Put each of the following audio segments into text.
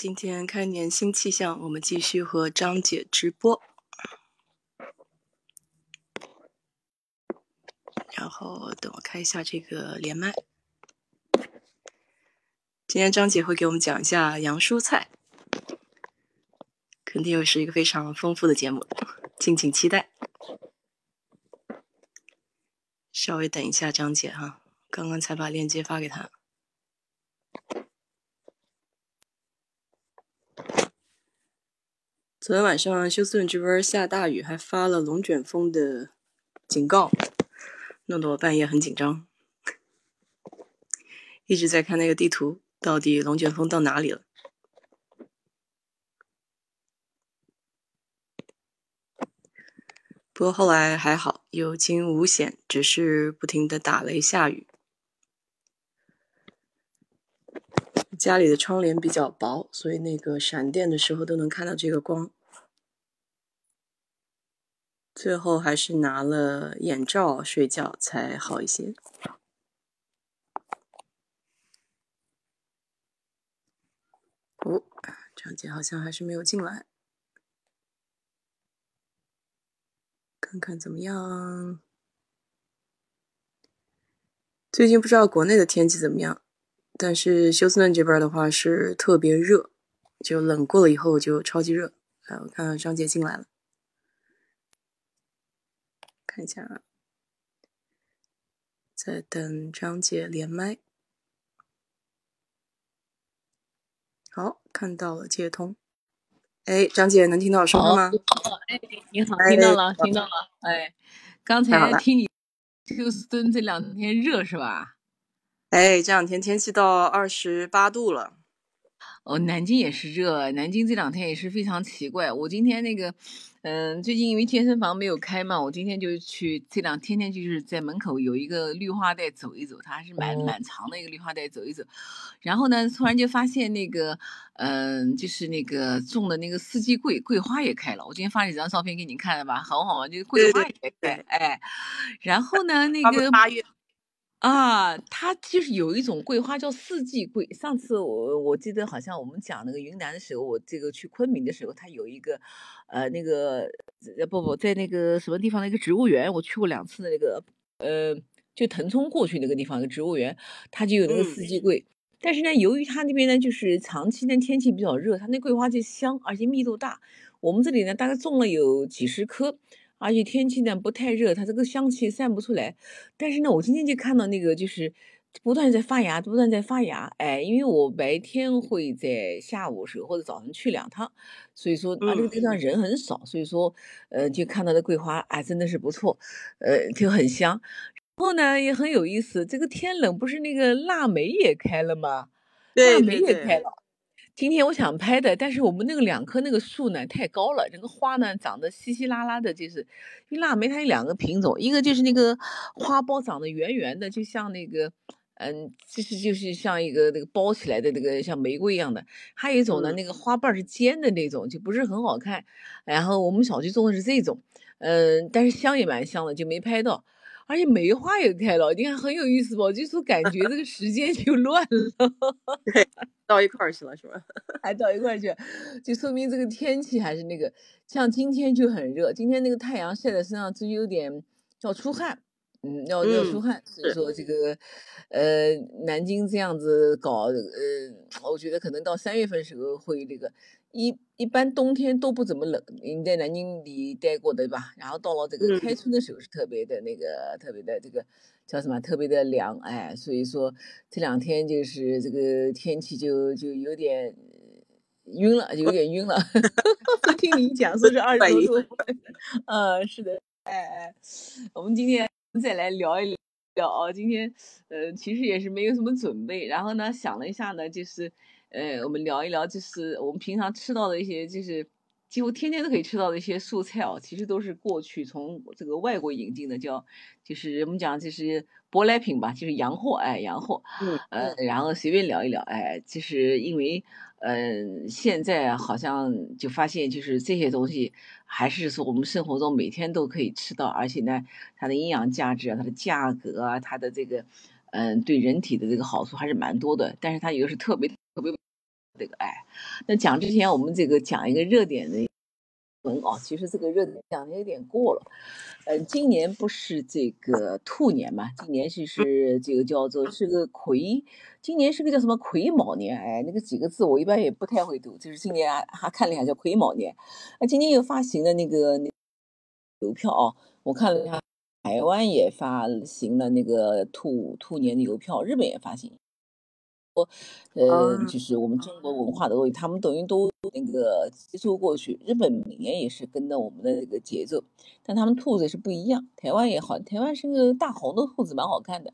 今天开年新气象，我们继续和张姐直播。然后等我开一下这个连麦。今天张姐会给我们讲一下洋蔬菜，肯定又是一个非常丰富的节目，敬请期待。稍微等一下，张姐哈，刚刚才把链接发给她。昨天晚上休斯顿这边下大雨，还发了龙卷风的警告，弄得我半夜很紧张，一直在看那个地图，到底龙卷风到哪里了？不过后来还好，有惊无险，只是不停的打雷下雨。家里的窗帘比较薄，所以那个闪电的时候都能看到这个光。最后还是拿了眼罩睡觉才好一些。哦，张姐好像还是没有进来，看看怎么样。最近不知道国内的天气怎么样，但是休斯顿这边的话是特别热，就冷过了以后就超级热。来，我看张姐进来了。看一下啊，在等张姐连麦。好，看到了接通。哎，张姐能听到我说话吗？哎，你好，听到了，听到了。哎，刚才听你休斯顿这两天热是吧？哎，这两天天气到二十八度了。哦，南京也是热，南京这两天也是非常奇怪。我今天那个。嗯，最近因为健身房没有开嘛，我今天就去这两天天就是在门口有一个绿化带走一走，它还是蛮蛮长的一个绿化带走一走。然后呢，突然就发现那个，嗯，就是那个种的那个四季桂桂花也开了。我今天发了几张照片给你看了吧，很好玩，就是桂花也开，哎。然后呢，那个八月。啊，它就是有一种桂花叫四季桂。上次我我记得好像我们讲那个云南的时候，我这个去昆明的时候，它有一个，呃，那个呃不不在那个什么地方的一个植物园，我去过两次的那个，呃，就腾冲过去那个地方一个植物园，它就有那个四季桂。但是呢，由于它那边呢就是长期呢天气比较热，它那桂花就香，而且密度大。我们这里呢大概种了有几十棵。而且天气呢不太热，它这个香气散不出来。但是呢，我今天就看到那个就是不断在发芽，不断在发芽。哎，因为我白天会在下午时候或者早上去两趟，所以说啊这个地方人很少，所以说呃就看到的桂花啊真的是不错，呃就很香。然后呢也很有意思，这个天冷不是那个腊梅也开了吗？腊梅也开了。今天我想拍的，但是我们那个两棵那个树呢太高了，整个花呢长得稀稀拉拉的，就是因为腊梅它有两个品种，一个就是那个花苞长得圆圆的，就像那个嗯，就是就是像一个那个包起来的那个像玫瑰一样的，还有一种呢那个花瓣是尖的那种，就不是很好看。然后我们小区种的是这种，嗯，但是香也蛮香的，就没拍到。而且梅花也开了，你看很有意思吧？就是感觉这个时间就乱了，到一块儿去了是吧？还到一块儿去，就说明这个天气还是那个，像今天就很热，今天那个太阳晒在身上，就有点要出汗。嗯，要要出汗，所以说这个，呃，南京这样子搞，呃，我觉得可能到三月份时候会那个，一一般冬天都不怎么冷，你在南京里待过的吧？然后到了这个开春的时候是特别的那个，特别的这个叫什么？特别的凉，哎，所以说这两天就是这个天气就就有点晕了，有点晕了。听你讲说是二十多度，嗯，是的，哎哎，我们今天。再来聊一聊啊，今天呃其实也是没有什么准备，然后呢想了一下呢，就是呃我们聊一聊，就是我们平常吃到的一些，就是几乎天天都可以吃到的一些素菜哦，其实都是过去从这个外国引进的，叫就是我们讲就是舶来品吧，就是洋货，哎洋货，嗯呃然后随便聊一聊，哎就是因为。嗯，现在好像就发现，就是这些东西还是说我们生活中每天都可以吃到，而且呢，它的营养价值啊，它的价格啊，它的这个，嗯，对人体的这个好处还是蛮多的。但是它有的是特别特别这个哎，那讲之前我们这个讲一个热点的文啊，其实这个热点讲的有点过了。嗯，今年不是这个兔年嘛？今年是是这个叫做是个癸，今年是个叫什么癸卯年？哎，那个几个字我一般也不太会读，就是今年还看了一下叫癸卯年。那今年又发行了那个那邮票啊，我看了一下，台湾也发行了那个兔兔年的邮票，日本也发行。呃，就是我们中国文化的东西，他们等于都那个接触过去。日本每年也是跟着我们的这个节奏，但他们兔子是不一样。台湾也好，台湾是个大红的兔子，蛮好看的。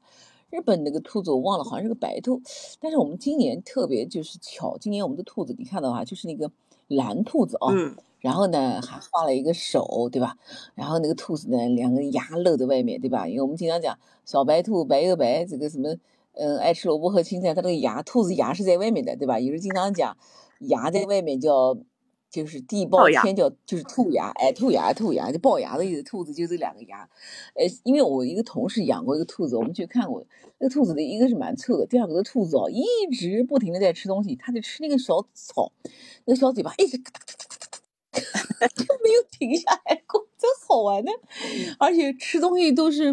日本那个兔子我忘了，好像是个白兔。但是我们今年特别就是巧，今年我们的兔子你看到啊，就是那个蓝兔子啊，然后呢还画了一个手，对吧？然后那个兔子呢，两个牙露在外面，对吧？因为我们经常讲小白兔白又白，这个什么。嗯，爱吃萝卜和青菜，它这个牙，兔子牙是在外面的，对吧？有人经常讲，牙在外面叫，就是地包天叫，就是兔牙，哎，兔牙，兔牙，就龅牙的意思。兔子就这两个牙，呃，因为我一个同事养过一个兔子，我们去看过，那个兔子的一个是蛮臭的，第二个的兔子哦，一直不停的在吃东西，它就吃那个小草，那个小嘴巴一直咔咔咔咔咔，就没有停下来过，真好玩呢，而且吃东西都是，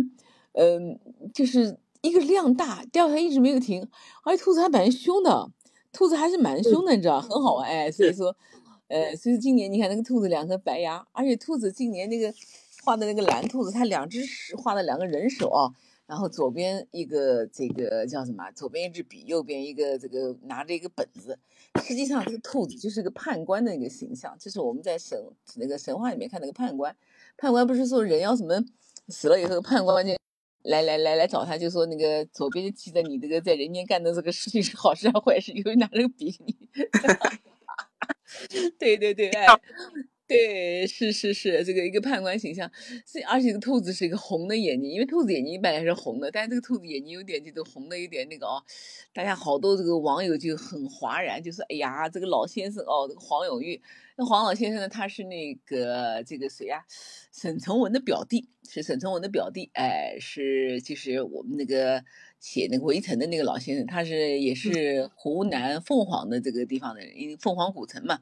嗯，就是。一个量大，第二它一直没有停，而且兔子还蛮凶的，兔子还是蛮凶的，你知道，很好玩哎。所以说，呃，所以今年你看那个兔子两颗白牙，而且兔子今年那个画的那个蓝兔子，它两只手画了两个人手啊，然后左边一个这个叫什么？左边一支笔，右边一个这个拿着一个本子。实际上这个兔子就是个判官的一个形象，就是我们在神那个神话里面看那个判官，判官不是说人要什么死了以后判官就。来来来来找他，就说那个左边记得你这个在人间干的这个事情是好事还是坏事，有拿那个笔你，对对对，哎。对，是是是，这个一个判官形象，是而且这个兔子是一个红的眼睛，因为兔子眼睛一般来是红的，但是这个兔子眼睛有点这个红的，有点那个哦，大家好多这个网友就很哗然，就说哎呀，这个老先生哦，这个黄永玉，那黄老先生呢，他是那个这个谁呀，沈从文的表弟，是沈从文的表弟，哎，是就是我们那个。写那个围城的那个老先生，他是也是湖南凤凰的这个地方的人，因为凤凰古城嘛。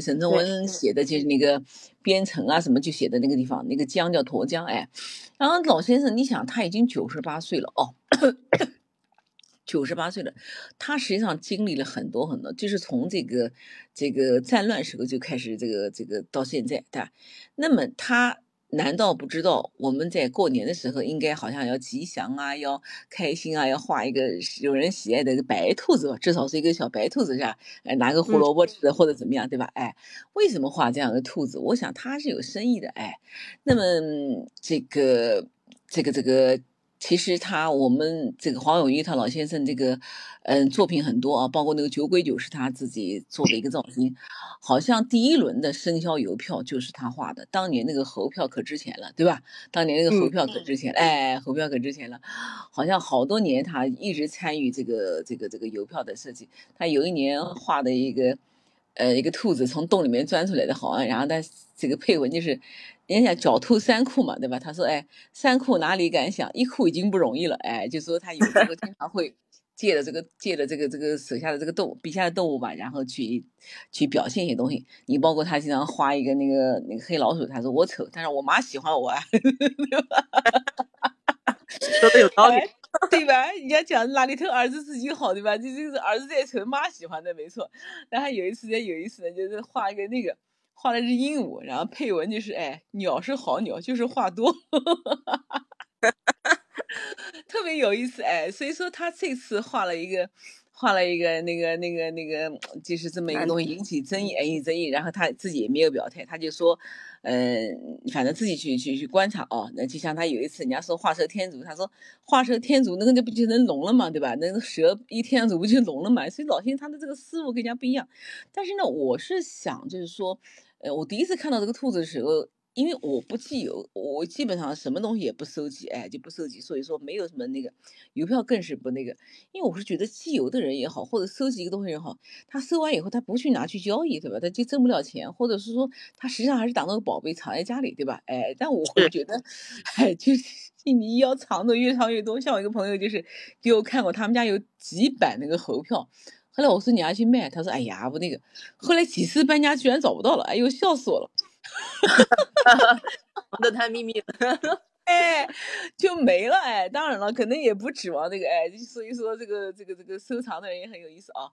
沈从文写的就是那个边城啊什么，就写的那个地方，那个江叫沱江，哎。然后老先生，你想他已经九十八岁了哦，九十八岁了，他实际上经历了很多很多，就是从这个这个战乱时候就开始这个这个到现在，对吧？那么他。难道不知道我们在过年的时候应该好像要吉祥啊，要开心啊，要画一个有人喜爱的一个白兔子，至少是一个小白兔子是吧？哎，拿个胡萝卜吃的或者怎么样，对吧？哎，为什么画这样的兔子？我想它是有深意的，哎，那么这个这个这个。其实他，我们这个黄永玉他老先生这个，嗯，作品很多啊，包括那个酒鬼酒是他自己做的一个造型，好像第一轮的生肖邮票就是他画的。当年那个猴票可值钱了，对吧？当年那个猴票可值钱，哎，猴票可值钱了，好像好多年他一直参与这个这个这个邮票的设计。他有一年画的一个，呃，一个兔子从洞里面钻出来的，好像，然后他这个配文就是。人家狡兔三窟嘛，对吧？他说：“哎，三窟哪里敢想，一窟已经不容易了。”哎，就说他有时候经常会借着这个借着这个这个手下的这个动笔下的动物吧，然后去去表现一些东西。你包括他经常画一个那个那个黑老鼠，他说我丑，但是我妈喜欢我啊，说的有道理，对吧？人家讲哪里头儿子自己好，对吧？这就是儿子在丑，妈喜欢的没错。然后有一次呢，有意思的，就是画一个那个。画了只鹦鹉，然后配文就是：哎，鸟是好鸟，就是话多，特别有意思哎。所以说他这次画了一个，画了一个那个那个那个，就是这么一个东西引起争议，引起争议。然后他自己也没有表态，他就说：嗯，反正自己去去去观察哦。那就像他有一次人家说画蛇添足，他说画蛇添足那个那不就能聋了嘛，对吧？那个蛇一添足不就聋了嘛？所以老先生他的这个思路跟人家不一样。但是呢，我是想就是说。呃，我第一次看到这个兔子的时候，因为我不寄邮，我基本上什么东西也不收集，哎，就不收集，所以说没有什么那个邮票更是不那个，因为我是觉得寄邮的人也好，或者收集一个东西也好，他收完以后他不去拿去交易，对吧？他就挣不了钱，或者是说他实际上还是当个宝贝藏在家里，对吧？哎，但我会觉得，哎，就是 你要藏的越藏越多。像我一个朋友就是给我看过，他们家有几百那个猴票。后来我说你要去卖，他说哎呀不那个，后来几次搬家居然找不到了，哎呦笑死我了。藏的太秘密了。哎，就没了哎。当然了，可能也不指望那个哎。所以说，这个这个这个收藏的人也很有意思啊。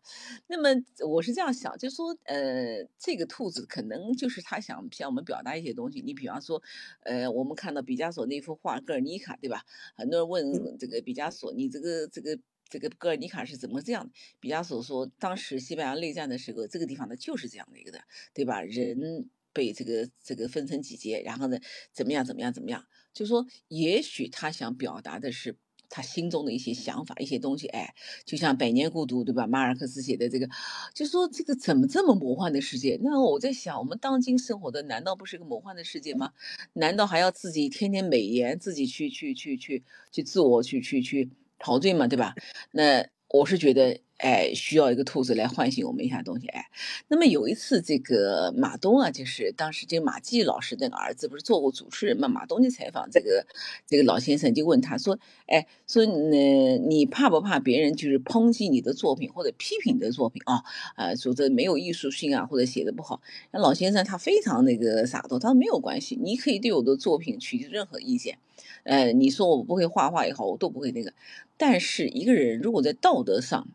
那么我是这样想，就说呃，这个兔子可能就是他想向我们表达一些东西。你比方说，呃，我们看到毕加索那幅画《格尔尼卡》，对吧？很多人问这个毕加索，你这个这个这个格尔尼卡是怎么这样的？毕加索说，当时西班牙内战的时候，这个地方呢就是这样的一个的，对吧？人被这个这个分成几节，然后呢怎么样怎么样怎么样。就说，也许他想表达的是他心中的一些想法、一些东西。哎，就像《百年孤独》，对吧？马尔克斯写的这个，就说这个怎么这么魔幻的世界？那我在想，我们当今生活的难道不是个魔幻的世界吗？难道还要自己天天美颜，自己去去去去去自我去去去陶醉嘛？对吧？那我是觉得。哎，需要一个兔子来唤醒我们一下东西。哎，那么有一次，这个马东啊，就是当时这个马季老师那个儿子，不是做过主持人嘛？马东就采访这个这个老先生，就问他说：“哎，说呢，你怕不怕别人就是抨击你的作品或者批评你的作品啊？啊，说这没有艺术性啊，或者写的不好？”那老先生他非常那个洒脱，他说：“没有关系，你可以对我的作品提任何意见。呃，你说我不会画画也好，我都不会那个。但是一个人如果在道德上，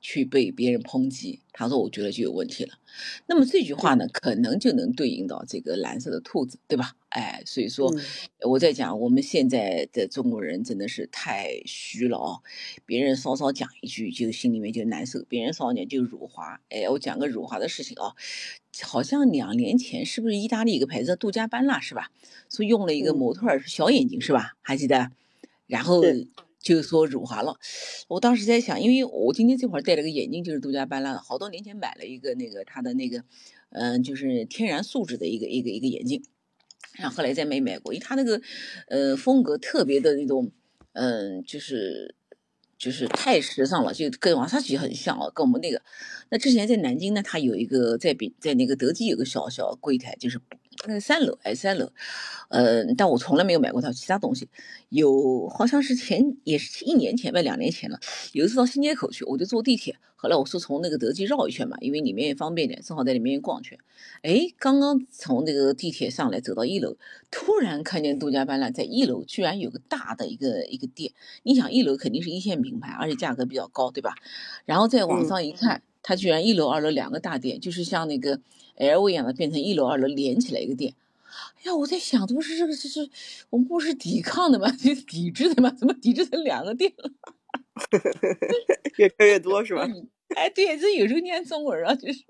去被别人抨击，他说：“我觉得就有问题了。”那么这句话呢，可能就能对应到这个蓝色的兔子，对吧？哎，所以说我在讲，我们现在的中国人真的是太虚了哦。别人稍稍讲一句，就心里面就难受；别人稍稍讲就辱华。哎，我讲个辱华的事情啊，好像两年前是不是意大利一个牌子叫杜嘉班纳是吧？说用了一个模特儿小眼睛是吧？还记得？然后。就说辱华了，我当时在想，因为我今天这会儿戴了个眼镜，就是杜嘉班纳的，好多年前买了一个那个他的那个，嗯，就是天然素质的一个一个一个眼镜，然后后来再没买过，因为他那个，呃，风格特别的那种，嗯，就是就是太时尚了，就跟瓦萨奇很像啊，跟我们那个，那之前在南京呢，他有一个在比在那个德基有个小小柜台，就是。那个三楼哎，三楼，呃，但我从来没有买过它其他东西。有好像是前也是一年前吧，两年前了。有一次到新街口去，我就坐地铁。后来我说从那个德基绕一圈嘛，因为里面也方便点，正好在里面逛圈。哎，刚刚从那个地铁上来，走到一楼，突然看见杜家班纳在一楼，居然有个大的一个一个店。你想一楼肯定是一线品牌，而且价格比较高，对吧？然后在网上一看，它居然一楼二楼两个大店，就是像那个。L 一样的变成一楼二楼连起来一个店，哎呀，我在想，这不是这个，这是我们不是抵抗的吗？这 是抵制的吗？怎么抵制成两个店了？越开越多是吧？哎，对，这有时候念中文啊，就是，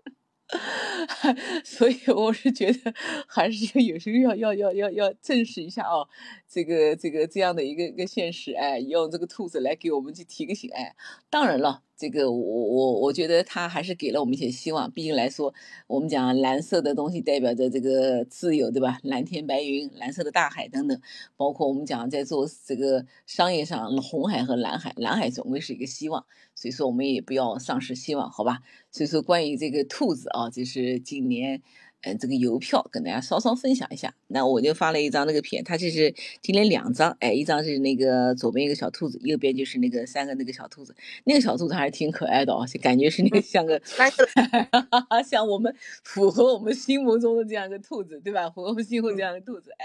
所以我是觉得还是有时候要要要要要正视一下啊，这个这个这样的一个一个现实，哎，用这个兔子来给我们去提个醒，哎，当然了。这个我我我觉得他还是给了我们一些希望。毕竟来说，我们讲蓝色的东西代表着这个自由，对吧？蓝天白云、蓝色的大海等等，包括我们讲在做这个商业上，红海和蓝海，蓝海总归是一个希望。所以说，我们也不要丧失希望，好吧？所以说，关于这个兔子啊，就是今年。嗯，这个邮票跟大家稍稍分享一下。那我就发了一张那个片，它这是今天两张，哎，一张是那个左边一个小兔子，右边就是那个三个那个小兔子。那个小兔子还是挺可爱的哦，就感觉是那个像个，像我们符合我们心目中的这样一个兔子，对吧？符合我们心目这样的兔子，哎。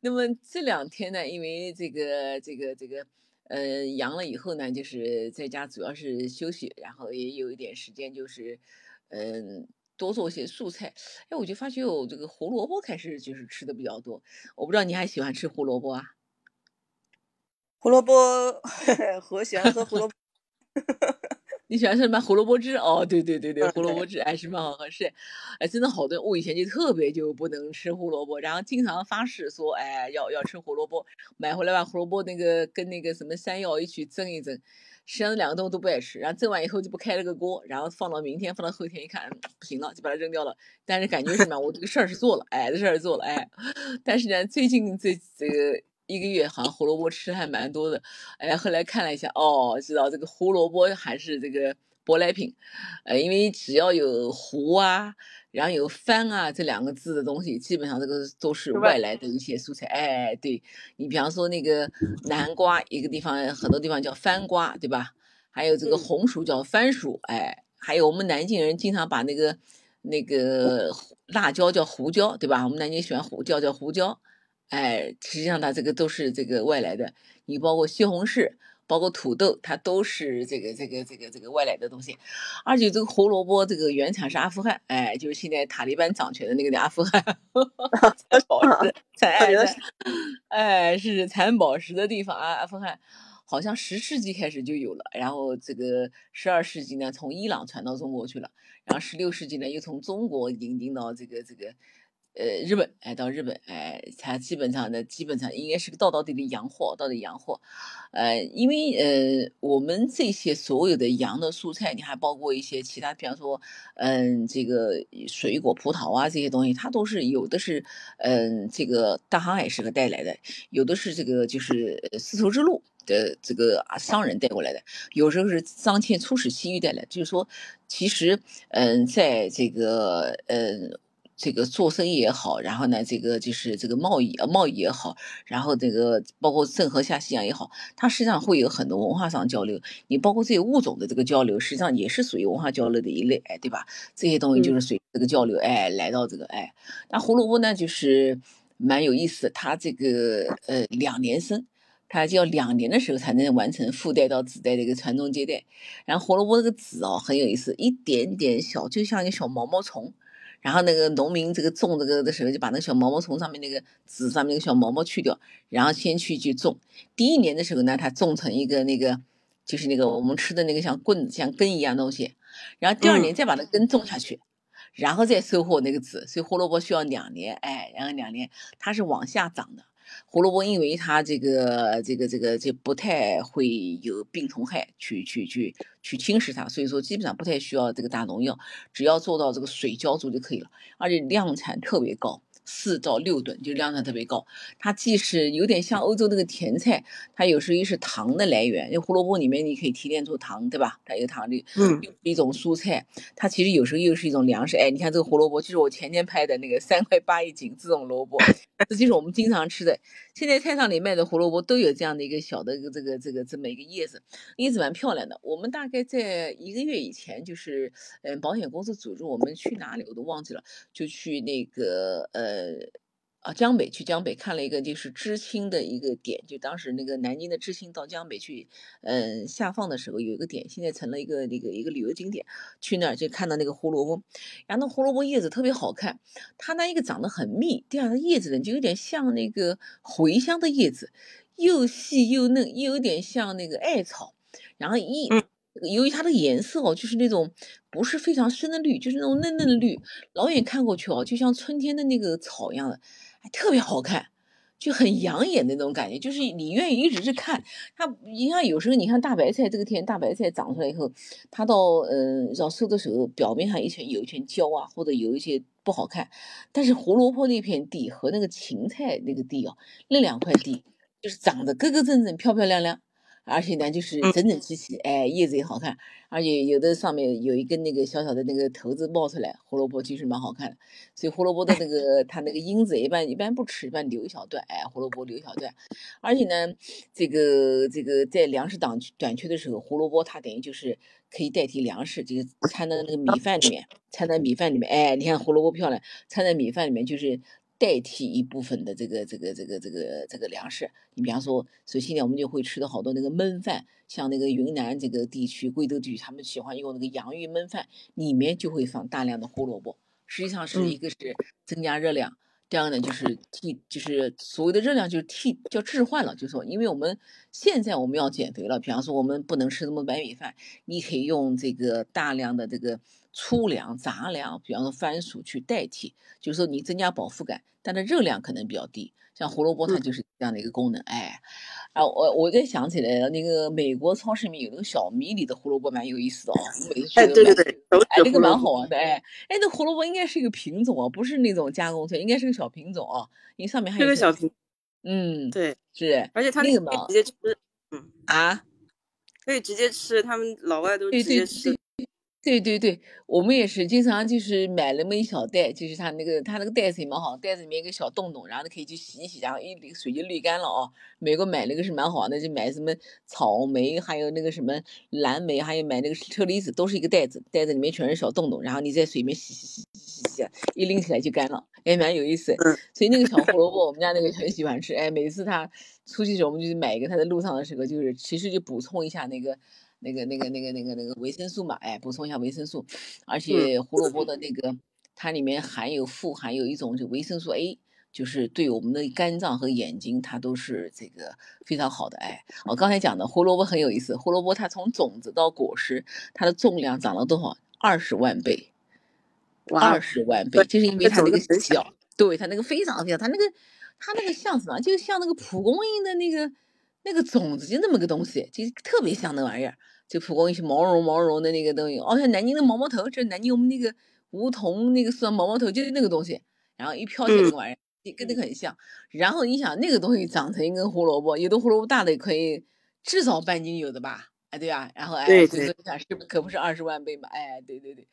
那么这两天呢，因为这个这个这个，呃，阳了以后呢，就是在家主要是休息，然后也有一点时间，就是，嗯。多做些素菜，哎，我就发觉我这个胡萝卜开始就是吃的比较多。我不知道你还喜欢吃胡萝卜啊？胡萝卜 和咸和胡萝卜，你喜欢吃什么？胡萝卜汁？哦，对对对对，胡萝卜汁还是蛮好喝是。哎，真的好多，我以前就特别就不能吃胡萝卜，然后经常发誓说，哎，要要吃胡萝卜，买回来把胡萝卜那个跟那个什么山药一起蒸一蒸。实际上两个东西都不爱吃，然后蒸完以后就不开了个锅，然后放到明天，放到后天一看不行了，就把它扔掉了。但是感觉什么？我这个事儿是做了，哎，这事儿做了，哎。但是呢，最近这这个一个月好像胡萝卜吃还蛮多的，哎，后来看了一下，哦，知道这个胡萝卜还是这个舶来品，呃，因为只要有胡啊。然后有番啊这两个字的东西，基本上这个都是外来的一些蔬菜。哎，对你比方说那个南瓜，一个地方很多地方叫番瓜，对吧？还有这个嗯红薯叫番薯，哎，还有我们南京人经常把那个那个辣椒叫胡椒，对吧？我们南京喜欢胡椒叫胡椒，哎，实际上它这个都是这个外来的。你包括西红柿，包括土豆，它都是这个这个这个这个外来的东西。而且这个胡萝卜这个原产是阿富汗，哎，就是现在塔利班掌权的那个阿富汗，产宝石，产哎原来产哎是产宝石的地方啊，阿富汗。好像十世纪开始就有了，然后这个十二世纪呢，从伊朗传到中国去了，然后十六世纪呢，又从中国引进到这个这个呃日本，哎，到日本，哎，它基本上呢，基本上应该是个道道地的洋货，道地洋货，呃，因为呃，我们这些所有的洋的蔬菜，你还包括一些其他，比方说，嗯，这个水果、葡萄啊这些东西，它都是有的是，嗯，这个大航海时刻带来的，有的是这个就是丝绸之路的这个商人带过来的，有时候是张骞出使西域带来，就是说，其实，嗯，在这个，嗯。这个做生意也好，然后呢，这个就是这个贸易啊贸易也好，然后这个包括郑和下西洋也好，它实际上会有很多文化上交流。你包括这些物种的这个交流，实际上也是属于文化交流的一类，哎，对吧？这些东西就是随这个交流，哎，来到这个哎，那胡萝卜呢，就是蛮有意思的，它这个呃两年生。它就要两年的时候才能完成父代到子代的一个传宗接代，然后胡萝卜这个籽哦很有意思，一点点小，就像一个小毛毛虫，然后那个农民这个种这个的时候，就把那个小毛毛虫上面那个籽上面那个小毛毛去掉，然后先去去种。第一年的时候呢，它种成一个那个就是那个我们吃的那个像棍子像根一样东西，然后第二年再把那根种下去，然后再收获那个籽。所以胡萝卜需要两年，哎，然后两年它是往下长的。胡萝卜因为它这个这个这个这不太会有病虫害去去去去侵蚀它，所以说基本上不太需要这个打农药，只要做到这个水浇足就可以了，而且量产特别高。四到六吨，就量产特别高。它既是有点像欧洲那个甜菜，它有时候又是糖的来源。就胡萝卜里面你可以提炼出糖，对吧？它有糖的，嗯，又是一种蔬菜，它其实有时候又是一种粮食。哎，你看这个胡萝卜，就是我前天拍的那个三块八一斤这种萝卜，这就是我们经常吃的。现在菜场里卖的胡萝卜都有这样的一个小的这个这个这么一个叶子，叶子蛮漂亮的。我们大概在一个月以前，就是嗯，保险公司组织我们去哪里我都忘记了，就去那个呃。啊，江北去江北看了一个就是知青的一个点，就当时那个南京的知青到江北去，嗯，下放的时候有一个点，现在成了一个那个一个旅游景点，去那儿就看到那个胡萝卜，然后那胡萝卜叶子特别好看，它那一个长得很密，第二它叶子呢就有点像那个茴香的叶子，又细又嫩，又有点像那个艾草，然后一。由于它的颜色哦，就是那种不是非常深的绿，就是那种嫩嫩的绿，老远看过去哦，就像春天的那个草一样的，还特别好看，就很养眼那种感觉。就是你愿意一直去看它。你看有时候你看大白菜这个天，大白菜长出来以后，它到嗯要收的时候，表面上一圈有一圈焦啊，或者有一些不好看。但是胡萝卜那片地和那个芹菜那个地哦，那两块地就是长得格格正正、漂漂亮亮。而且呢，就是整整齐齐，哎，叶子也好看，而且有的上面有一根那个小小的那个头子冒出来，胡萝卜其实蛮好看的。所以胡萝卜的那个它那个缨子一般一般不吃，一般留一小段，哎，胡萝卜留一小段。而且呢，这个这个在粮食短短缺的时候，胡萝卜它等于就是可以代替粮食，就是掺在那个米饭里面，掺在米饭里面，哎，你看胡萝卜漂亮，掺在米饭里面就是。代替一部分的这个这个这个这个这个粮食，你比方说，所以现在，我们就会吃到好多那个焖饭，像那个云南这个地区、贵州地区，他们喜欢用那个洋芋焖饭，里面就会放大量的胡萝卜，实际上是一个是增加热量，第二呢就是替就是所谓的热量就是替叫置换了，就是说因为我们现在我们要减肥了，比方说我们不能吃那么白米饭，你可以用这个大量的这个。粗粮、杂粮，比方说番薯去代替，就是说你增加饱腹感，但它热量可能比较低。像胡萝卜，它就是这样的一个功能。哎，啊，我我再想起来了，那个美国超市里面有那个小米里的胡萝卜，蛮有意思的哦。我每次去哎，对对对，哎，那个蛮好玩的。哎，哎，那胡萝卜应该是一个品种啊，不是那种加工菜，应该是个小品种啊。你上面还有个小品，嗯，对，是，而且它那个嘛，直接吃，嗯啊，可以直接吃，他们老外都直接吃。对对对，我们也是经常就是买那么一小袋，就是它那个它那个袋子也蛮好，袋子里面一个小洞洞，然后可以去洗一洗，然后一水就滤干了哦。美国买那个是蛮好的，就买什么草莓，还有那个什么蓝莓，还有买那个车厘子，都是一个袋子，袋子里面全是小洞洞，然后你在水里面洗洗洗洗洗洗，一拎起来就干了，也蛮有意思。所以那个小胡萝卜，我们家那个很喜欢吃，哎，每次他出去的时候，我们就买一个，他在路上的时候，就是其实就补充一下那个。那个、那个、那个、那个、那个维生素嘛，哎，补充一下维生素，而且胡萝卜的那个，它里面含有富含有一种就维生素 A，就是对我们的肝脏和眼睛，它都是这个非常好的。哎，我刚才讲的胡萝卜很有意思，胡萝卜它从种子到果实，它的重量涨了多少？二十万倍，二十万倍，就是因为它那个小，对它那个非常非常，它那个它那个像什么？就像那个蒲公英的那个。那个种子就那么个东西，就特别像那玩意儿，就蒲公英是毛茸毛茸的那个东西。哦，像南京的毛毛头，就是南京我们那个梧桐那个算毛毛头，就是那个东西。然后一飘起来那个玩意儿，跟那个很像。然后你想那个东西长成一根胡萝卜，有的胡萝卜大的可以至少半斤有的吧？哎，对啊？然后哎，所以说你想是不可不是二十万倍嘛？哎，对对对。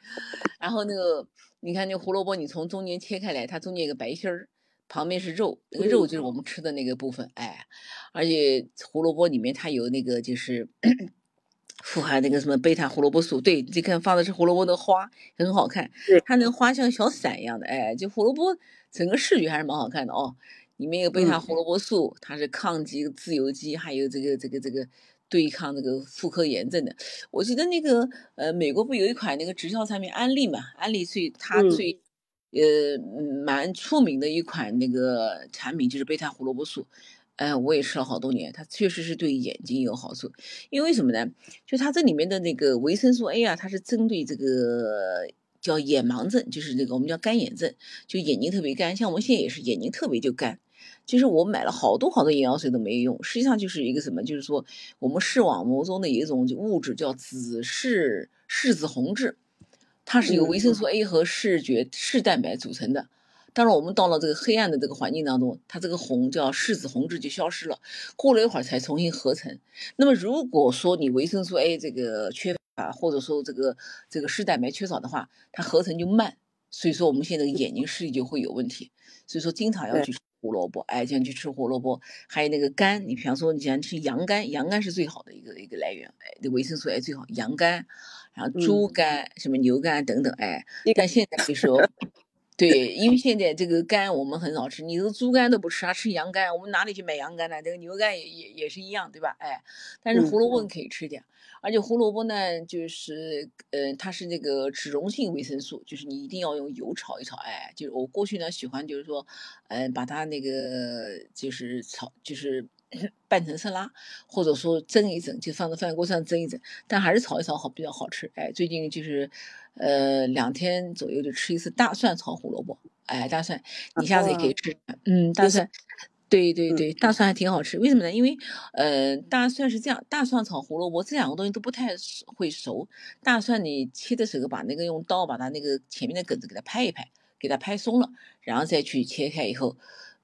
然后那个你看那胡萝卜，你从中间切开来，它中间有个白心儿。旁边是肉，那个肉就是我们吃的那个部分，哎，而且胡萝卜里面它有那个就是 富含那个什么贝塔胡萝卜素，对，你看放的是胡萝卜的花，很好看，它那个花像小伞一样的，哎，就胡萝卜整个视觉还是蛮好看的哦。里面有贝塔胡萝卜素，它是抗击自由基，还有这个这个这个对抗这个妇科炎症的。我记得那个呃，美国不有一款那个直销产品安利嘛，安利最它最。呃，蛮出名的一款那个产品就是贝塔胡萝卜素，哎，我也吃了好多年，它确实是对眼睛有好处。因为什么呢？就它这里面的那个维生素 A 啊，它是针对这个叫眼盲症，就是这个我们叫干眼症，就眼睛特别干。像我们现在也是眼睛特别就干。其实我买了好多好多眼药水都没用，实际上就是一个什么？就是说我们视网膜中的一种物质叫紫视视紫红质。它是由维生素 A 和视觉视蛋白组成的。当然，我们到了这个黑暗的这个环境当中，它这个红叫视紫红质就消失了。过了一会儿才重新合成。那么，如果说你维生素 A 这个缺乏，或者说这个这个视蛋白缺少的话，它合成就慢。所以说，我们现在眼睛视力就会有问题。所以说，经常要去吃胡萝卜，哎，这样去吃胡萝卜。还有那个肝，你比方说，你像吃羊肝，羊肝是最好的一个一个来源，哎，这维生素 A 最好，羊肝。然后猪肝、什么牛肝等等，哎，但现在就说，对，因为现在这个肝我们很少吃，你这个猪肝都不吃，还吃羊肝，我们哪里去买羊肝呢？这个牛肝也也也是一样，对吧？哎，但是胡萝卜可以吃点，而且胡萝卜呢，就是，呃，它是那个脂溶性维生素，就是你一定要用油炒一炒，哎，就是我过去呢喜欢就是说，嗯，把它那个就是炒，就是。拌成色拉，或者说蒸一蒸，就放在饭锅上蒸一蒸，但还是炒一炒好比较好吃。哎，最近就是，呃，两天左右就吃一次大蒜炒胡萝卜。哎，大蒜，你下次也可以吃。嗯，大蒜，对对对，大蒜还挺好吃。为什么呢？因为，呃，大蒜是这样，大蒜炒胡萝卜这两个东西都不太会熟。大蒜你切的时候，把那个用刀把它那个前面的梗子给它拍一拍，给它拍松了，然后再去切开以后。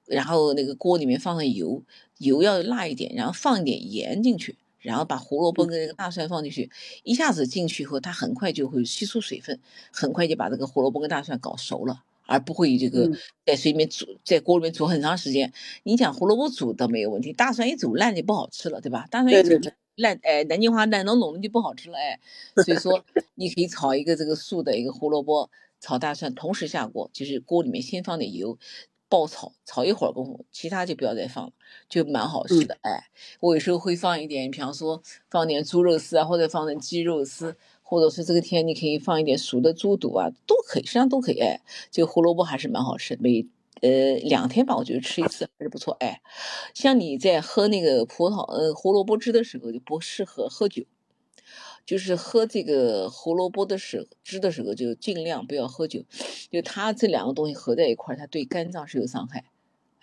然后那个锅里面放上油，油要辣一点，然后放一点盐进去，然后把胡萝卜跟那个大蒜放进去，一下子进去以后，它很快就会吸出水分，很快就把这个胡萝卜跟大蒜搞熟了，而不会这个在水里面煮，在锅里面煮很长时间。你讲胡萝卜煮倒没有问题，大蒜一煮烂就不好吃了，对吧？大蒜一煮烂，哎，南京话烂浓浓的就不好吃了，哎。所以说，你可以炒一个这个素的一个胡萝卜炒大蒜，同时下锅，就是锅里面先放点油。爆炒炒一会儿功夫，其他就不要再放了，就蛮好吃的。哎，我有时候会放一点，比方说放点猪肉丝啊，或者放点鸡肉丝，或者是这个天你可以放一点熟的猪肚啊，都可以，实际上都可以。哎，这个胡萝卜还是蛮好吃，每呃两天吧，我觉得吃一次还是不错。哎，像你在喝那个葡萄呃胡萝卜汁的时候，就不适合喝酒。就是喝这个胡萝卜的时汁的时候，就尽量不要喝酒，就它这两个东西合在一块儿，它对肝脏是有伤害。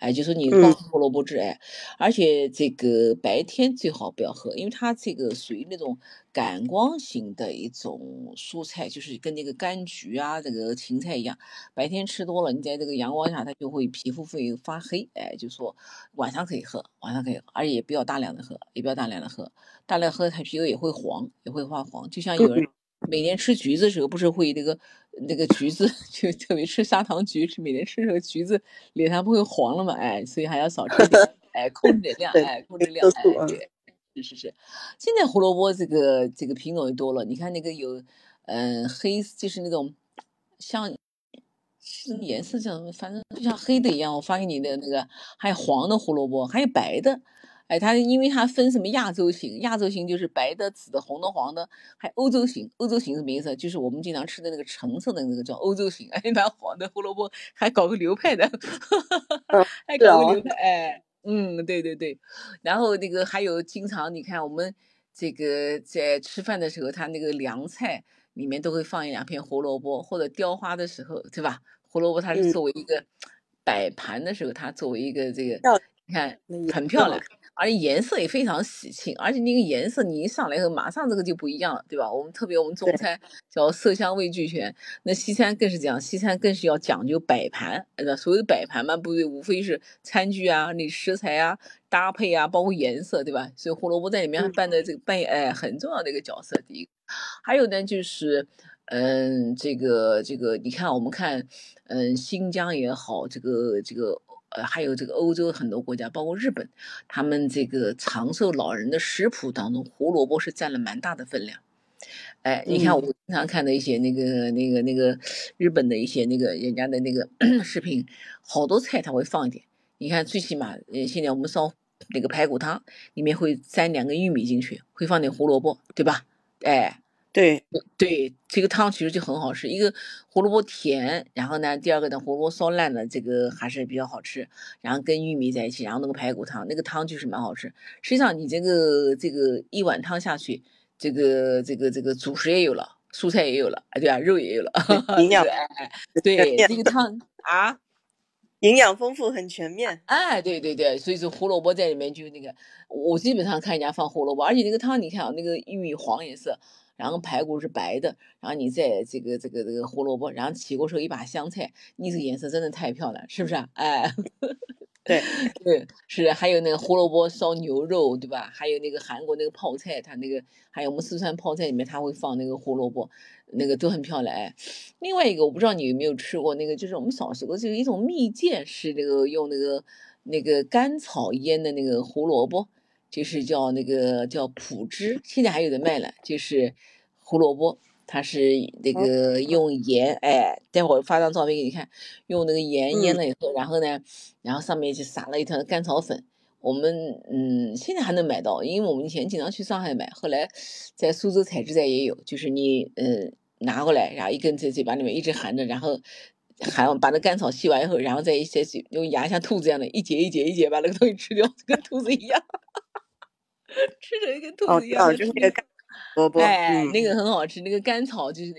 哎，就说你光喝胡萝卜汁，哎，而且这个白天最好不要喝，因为它这个属于那种感光型的一种蔬菜，就是跟那个柑橘啊、这个芹菜一样，白天吃多了，你在这个阳光下，它就会皮肤会发黑。哎，就说晚上可以喝，晚上可以，而且也不要大量的喝，也不要大量的喝，大量喝它皮肤也会黄，也会发黄。就像有人每年吃橘子的时候，不是会那个那个橘子，就特别吃砂糖橘，吃每年吃这个橘子，脸上不会黄了嘛？哎，所以还要少吃点，哎，控制点量，哎，控制量，哎，对，是是是。现在胡萝卜这个这个品种也多了，你看那个有，嗯，黑就是那种像。是颜色像什么？反正就像黑的一样。我发给你的那个，还有黄的胡萝卜，还有白的。哎，它因为它分什么亚洲型，亚洲型就是白的、紫的、红的、黄的，还欧洲型。欧洲型什么意思？就是我们经常吃的那个橙色的那个叫欧洲型。哎，那黄的胡萝卜还搞个流派的，还搞个流派。哎，嗯，对对对。然后那个还有经常你看我们这个在吃饭的时候，它那个凉菜。里面都会放一两片胡萝卜，或者雕花的时候，对吧？胡萝卜它是作为一个摆盘的时候，它作为一个这个，你看很漂亮。而且颜色也非常喜庆，而且那个颜色你一上来以后，马上这个就不一样了，对吧？我们特别我们中餐叫色香味俱全，那西餐更是这样，西餐更是要讲究摆盘，对吧？所谓的摆盘嘛，不对，无非是餐具啊、那食材啊、搭配啊，包括颜色，对吧？所以胡萝卜在里面扮的这个扮演哎很重要的一个角色。第一个，还有呢就是，嗯，这个这个，你看我们看，嗯，新疆也好，这个这个。呃，还有这个欧洲很多国家，包括日本，他们这个长寿老人的食谱当中，胡萝卜是占了蛮大的分量。哎，你看我经常看的一些那个、那个、那个日本的一些那个人家的那个 视频，好多菜他会放一点。你看，最起码呃，现在我们烧那个排骨汤，里面会沾两个玉米进去，会放点胡萝卜，对吧？哎。对对，这个汤其实就很好吃。一个胡萝卜甜，然后呢，第二个呢，胡萝卜烧烂了，这个还是比较好吃。然后跟玉米在一起，然后那个排骨汤，那个汤就是蛮好吃。实际上，你这个这个一碗汤下去，这个这个这个主食也有了，蔬菜也有了，哎，对啊，肉也有了，营 养，对，这个汤啊，营养丰富，很全面。哎，对对对，所以说胡萝卜在里面就那个，我基本上看人家放胡萝卜，而且那个汤你看啊，那个玉米黄颜色。然后排骨是白的，然后你再这个这个这个胡萝卜，然后起锅时候一把香菜，你这个颜色真的太漂亮，是不是啊？哎，对对是，还有那个胡萝卜烧牛肉，对吧？还有那个韩国那个泡菜，它那个还有我们四川泡菜里面，它会放那个胡萝卜，那个都很漂亮。哎，另外一个我不知道你有没有吃过那个，就是我们小时候就有一种蜜饯，是那个用那个那个甘草腌的那个胡萝卜。就是叫那个叫普汁，现在还有的卖了，就是胡萝卜，它是那个用盐，哎，待会儿发张照片给你看，用那个盐腌了以后，然后呢，然后上面就撒了一条甘草粉。我们嗯，现在还能买到，因为我们以前经常去上海买，后来在苏州采脂寨也有，就是你嗯拿过来，然后一根在嘴巴里面一直含着，然后含把那甘草吸完以后，然后再一些用牙像兔子一样的一节一节一节把那个东西吃掉，跟兔子一样。吃着跟兔子一样，就是那个甘萝卜，哎，那个很好吃。那个甘草就是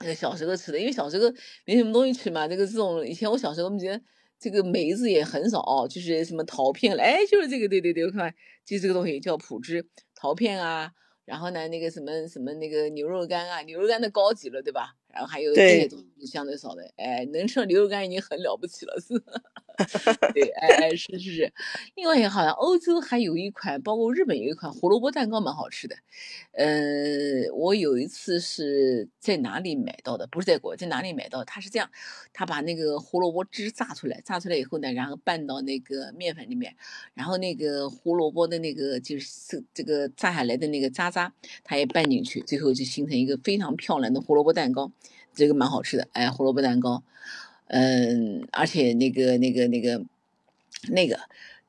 那个小时候吃的，因为小时候没什么东西吃嘛。这个这种以前我小时候我们觉得这个梅子也很少，就是什么桃片，哎，就是这个，对对对，我看就这个东西叫普汁桃片啊。然后呢，那个什么什么那个牛肉干啊，牛肉干的高级了，对吧？然后还有这些东西相对少的，哎，能吃牛肉干已经很了不起了，是。对，哎哎，是是是。另外，好像欧洲还有一款，包括日本有一款胡萝卜蛋糕蛮好吃的。呃，我有一次是在哪里买到的？不是在国，在哪里买到？他是这样，他把那个胡萝卜汁榨出来，榨出来以后呢，然后拌到那个面粉里面，然后那个胡萝卜的那个就是这个榨下来的那个渣渣，它也拌进去，最后就形成一个非常漂亮的胡萝卜蛋糕，这个蛮好吃的。哎，胡萝卜蛋糕。嗯，而且那个、那个、那个、那个，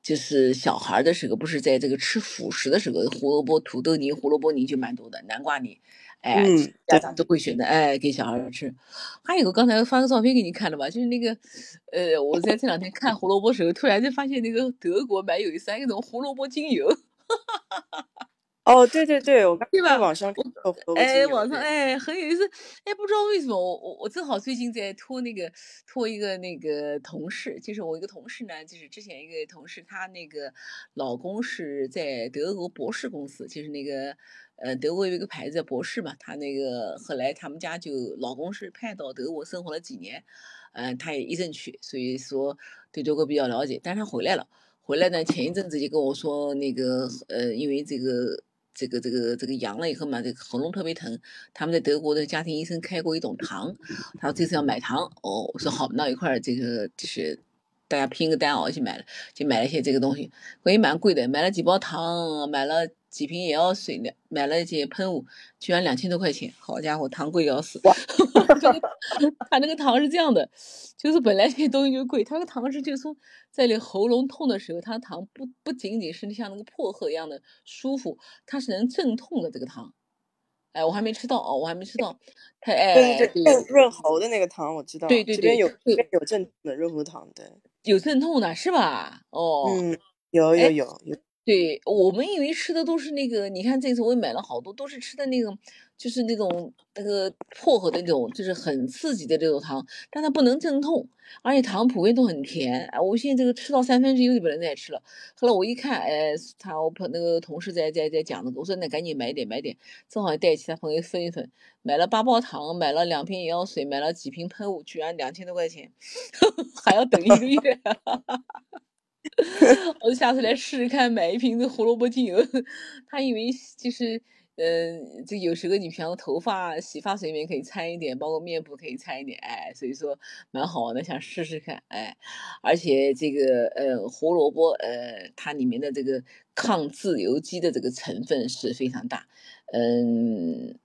就是小孩的时候，不是在这个吃辅食的时候，胡萝卜、土豆泥、胡萝卜泥就蛮多的，南瓜泥，哎，家长都会选择，哎，给小孩吃。还有个刚才发个照片给你看了吧，就是那个，呃，我在这两天看胡萝卜时候，突然就发现那个德国买有意思，一种胡萝卜精油。哦，对对对，我刚在？网上哎，网上哎很有意思，哎，不知道为什么我我我正好最近在托那个托一个那个同事，就是我一个同事呢，就是之前一个同事，她那个老公是在德国博士公司，就是那个呃德国有一个牌子博士嘛，她那个后来他们家就老公是派到德国生活了几年，嗯，他也一阵去，所以说对德国比较了解，但是他回来了，回来呢前一阵子就跟我说那个呃因为这个。这个这个这个阳了以后嘛，这个喉咙特别疼，他们在德国的家庭医生开过一种糖，他说这次要买糖，哦，我说好，那一块儿这个就是大家拼个单哦，去买了，就买了一些这个东西，关键蛮贵的，买了几包糖，买了几瓶眼药水两，买了一些喷雾，居然两千多块钱，好家伙，糖贵要死。他那个糖是这样的，就是本来这些东西就贵，他那个糖是就是说在你喉咙痛的时候，它糖不不仅仅是像那个薄荷一样的舒服，它是能镇痛的这个糖。哎，我还没吃到哦，我还没吃到。它哎，对对，润润喉的那个糖我知道，对对对，这边有这边有镇痛的润喉糖，对，有镇痛的是吧？哦，嗯，有有有有。对我们以为吃的都是那个，你看这次我也买了好多，都是吃的那个，就是那种那个薄荷的那种，就是很刺激的这种糖，但它不能镇痛，而且糖普遍都很甜。哎，我现在这个吃到三分之一就不能再吃了。后来我一看，哎，他我朋那个同事在在在讲那个，我说那赶紧买点买点，正好带其他朋友分一分，买了八包糖，买了两瓶眼药水，买了几瓶喷雾，居然两千多块钱，还要等一个月。我就下次来试试看，买一瓶子胡萝卜精油。他以为就是，嗯，这有时候你平常头发洗发水里面可以掺一点，包括面部可以掺一点，哎，所以说蛮好玩的，想试试看，哎，而且这个呃胡萝卜，呃，它里面的这个抗自由基的这个成分是非常大，嗯。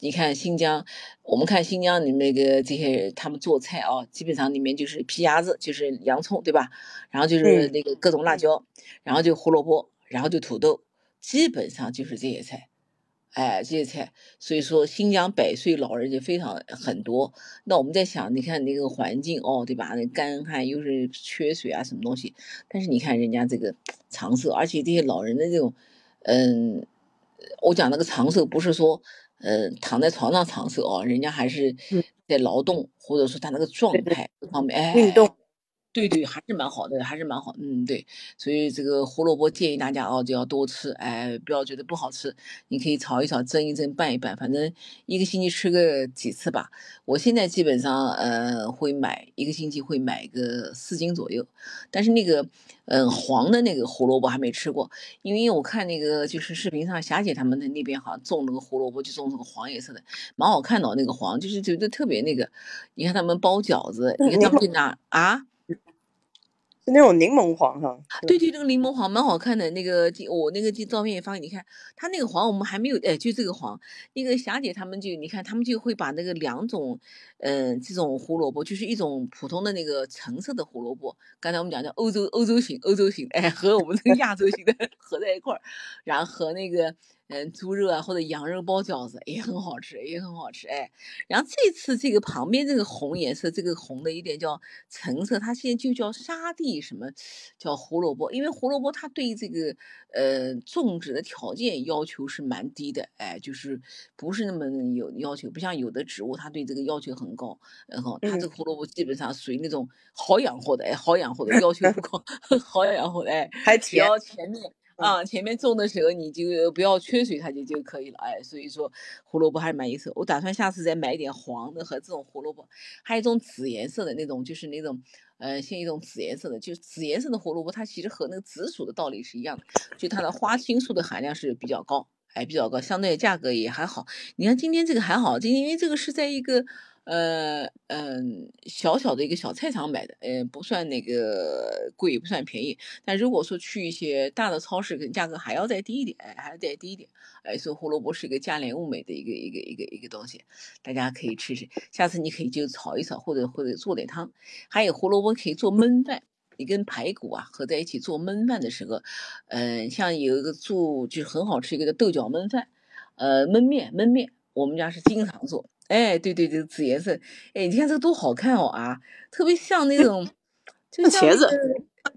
你看新疆，我们看新疆，你那个这些他们做菜啊，基本上里面就是皮鸭子，就是洋葱，对吧？然后就是那个各种辣椒，然后就胡萝卜，然后就土豆，基本上就是这些菜，哎，这些菜。所以说新疆百岁老人就非常很多。那我们在想，你看那个环境哦，对吧？那干旱又是缺水啊，什么东西？但是你看人家这个长寿，而且这些老人的这种，嗯，我讲那个长寿不是说。呃，躺在床上长寿哦，人家还是在劳动，或者说他那个状态各方面，哎，运动。对对，还是蛮好的，还是蛮好。嗯，对，所以这个胡萝卜建议大家哦，就要多吃，哎，不要觉得不好吃。你可以炒一炒，蒸一蒸，拌一拌，反正一个星期吃个几次吧。我现在基本上呃会买一个星期会买个四斤左右，但是那个嗯黄的那个胡萝卜还没吃过，因为我看那个就是视频上霞姐他们的那边好像种那个胡萝卜就种这个黄颜色的，蛮好看的那个黄，就是觉得特别那个。你看他们包饺子，你看他们就拿啊。是那种柠檬黄哈，对对，那个柠檬黄蛮好看的。那个我那个照片也发给你看，它那个黄我们还没有，哎，就这个黄。那个霞姐他们就你看，他们就会把那个两种，嗯，这种胡萝卜，就是一种普通的那个橙色的胡萝卜，刚才我们讲的欧洲欧洲型欧洲型，哎，和我们这个亚洲型的 合在一块儿，然后和那个。嗯，猪肉啊或者羊肉包饺子也很好吃，也很好吃哎。然后这次这个旁边这个红颜色，这个红的一点叫橙色，它现在就叫沙地什么，叫胡萝卜。因为胡萝卜它对这个呃种植的条件要求是蛮低的，哎，就是不是那么有要求，不像有的植物它对这个要求很高。然后它这个胡萝卜基本上属于那种好养活的，哎，好养活的，要求不高，好养活的，哎，还甜。前面。啊，前面种的时候你就不要缺水，它就就可以了。哎，所以说胡萝卜还是蛮有意思。我打算下次再买一点黄的和这种胡萝卜，还有一种紫颜色的那种，就是那种，呃，像一种紫颜色的，就紫颜色的胡萝卜，它其实和那个紫薯的道理是一样的，就它的花青素的含量是比较高，哎，比较高，相对价格也还好。你看今天这个还好，今天因为这个是在一个。呃嗯，小小的一个小菜场买的，嗯，不算那个贵，也不算便宜。但如果说去一些大的超市，可能价格还要再低一点，还要再低一点。哎，所以胡萝卜是一个价廉物美的一个一个一个一个东西，大家可以吃吃。下次你可以就炒一炒，或者或者做点汤。还有胡萝卜可以做焖饭，你跟排骨啊合在一起做焖饭的时候，嗯，像有一个做就是很好吃一个叫豆角焖饭，呃，焖面焖面，我们家是经常做。哎，对对对，紫颜色，哎，你看这个多好看哦啊，特别像那种，就像茄子，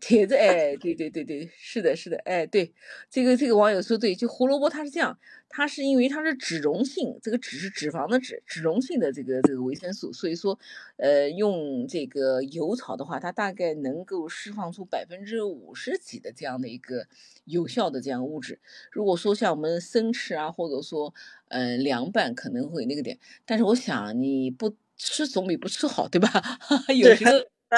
茄子，哎，对对对对，是的，是的，哎，对，这个这个网友说对，就胡萝卜它是这样，它是因为它是脂溶性，这个脂是脂肪的脂，脂溶性的这个这个维生素，所以说，呃，用这个油炒的话，它大概能够释放出百分之五十几的这样的一个有效的这样物质。如果说像我们生吃啊，或者说。嗯，凉拌可能会那个点，但是我想你不吃总比不吃好，对吧？有时候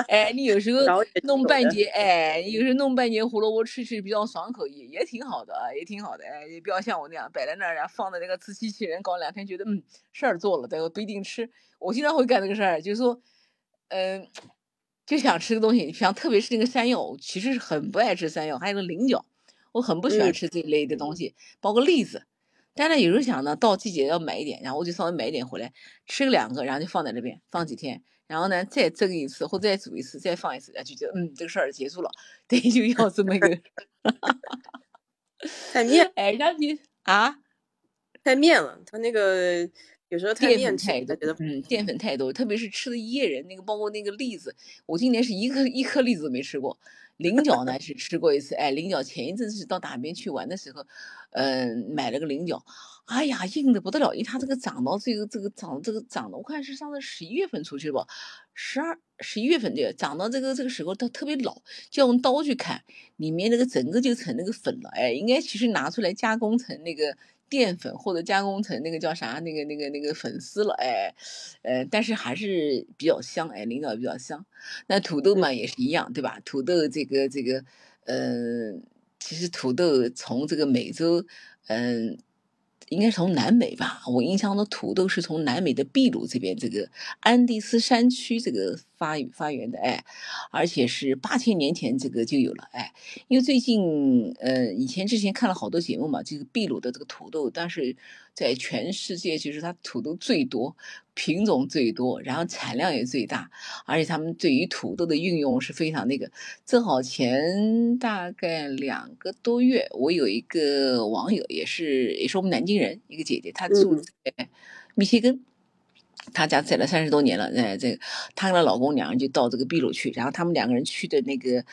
哎，你有时候弄半截，哎，有时候弄半截胡萝卜吃吃比较爽口，也也挺好的啊，也挺好的。哎，也不要像我那样摆在那儿，然后放在那个自欺欺人，搞两天觉得嗯事儿做了，但我不一定吃。我经常会干这个事儿，就是说，嗯、就想吃个东西，像特别是那个山药，我其实是很不爱吃山药，还有个菱角，我很不喜欢嗯吃这一类的东西，包括栗子。但是有时候想呢，到季节要买一点，然后我就稍微买一点回来，吃个两个，然后就放在那边放几天，然后呢再蒸一次或再煮一次，再放一次，然后就觉得嗯这个事儿结束了，对，就要这么一个，太面哎，然后你啊，太面了，他那个有时候太淀面太多嗯，淀粉太多，特别是吃的薏仁，那个包括那个栗子，我今年是一颗一颗栗子都没吃过。菱角呢是吃过一次，哎，菱角前一阵是到大边去玩的时候，嗯、买了个菱角，哎呀，硬的不得了，因为它这个长到这个这个长这个长的，我看是上次十一月份出去的吧，十二十一月份对，长到这个这个时候它特别老，就用刀去砍，里面那个整个就成那个粉了，哎，应该其实拿出来加工成那个淀粉或者加工成那个叫啥那个那个那个粉丝了，哎，呃，但是还是比较香，哎，菱角比较香。那土豆嘛也是一样，对吧？土豆这个这个，嗯、其实土豆从这个美洲，嗯、应该是从南美吧，我印象中土豆是从南美的秘鲁这边这个安第斯山区这个发发源的，哎，而且是八千年前这个就有了，哎，因为最近呃以前之前看了好多节目嘛，就是秘鲁的这个土豆，但是在全世界就是它土豆最多，品种最多，然后产量也最大，而且他们对于土豆的运用是非常那个。正好前大概两个多月，我有一个网友也是也是我们南京人，一个姐姐，她住嗯在密歇根。她家在了三十多年了，哎，这个她跟她老公两人就到这个秘鲁去，然后他们两个人去的那个，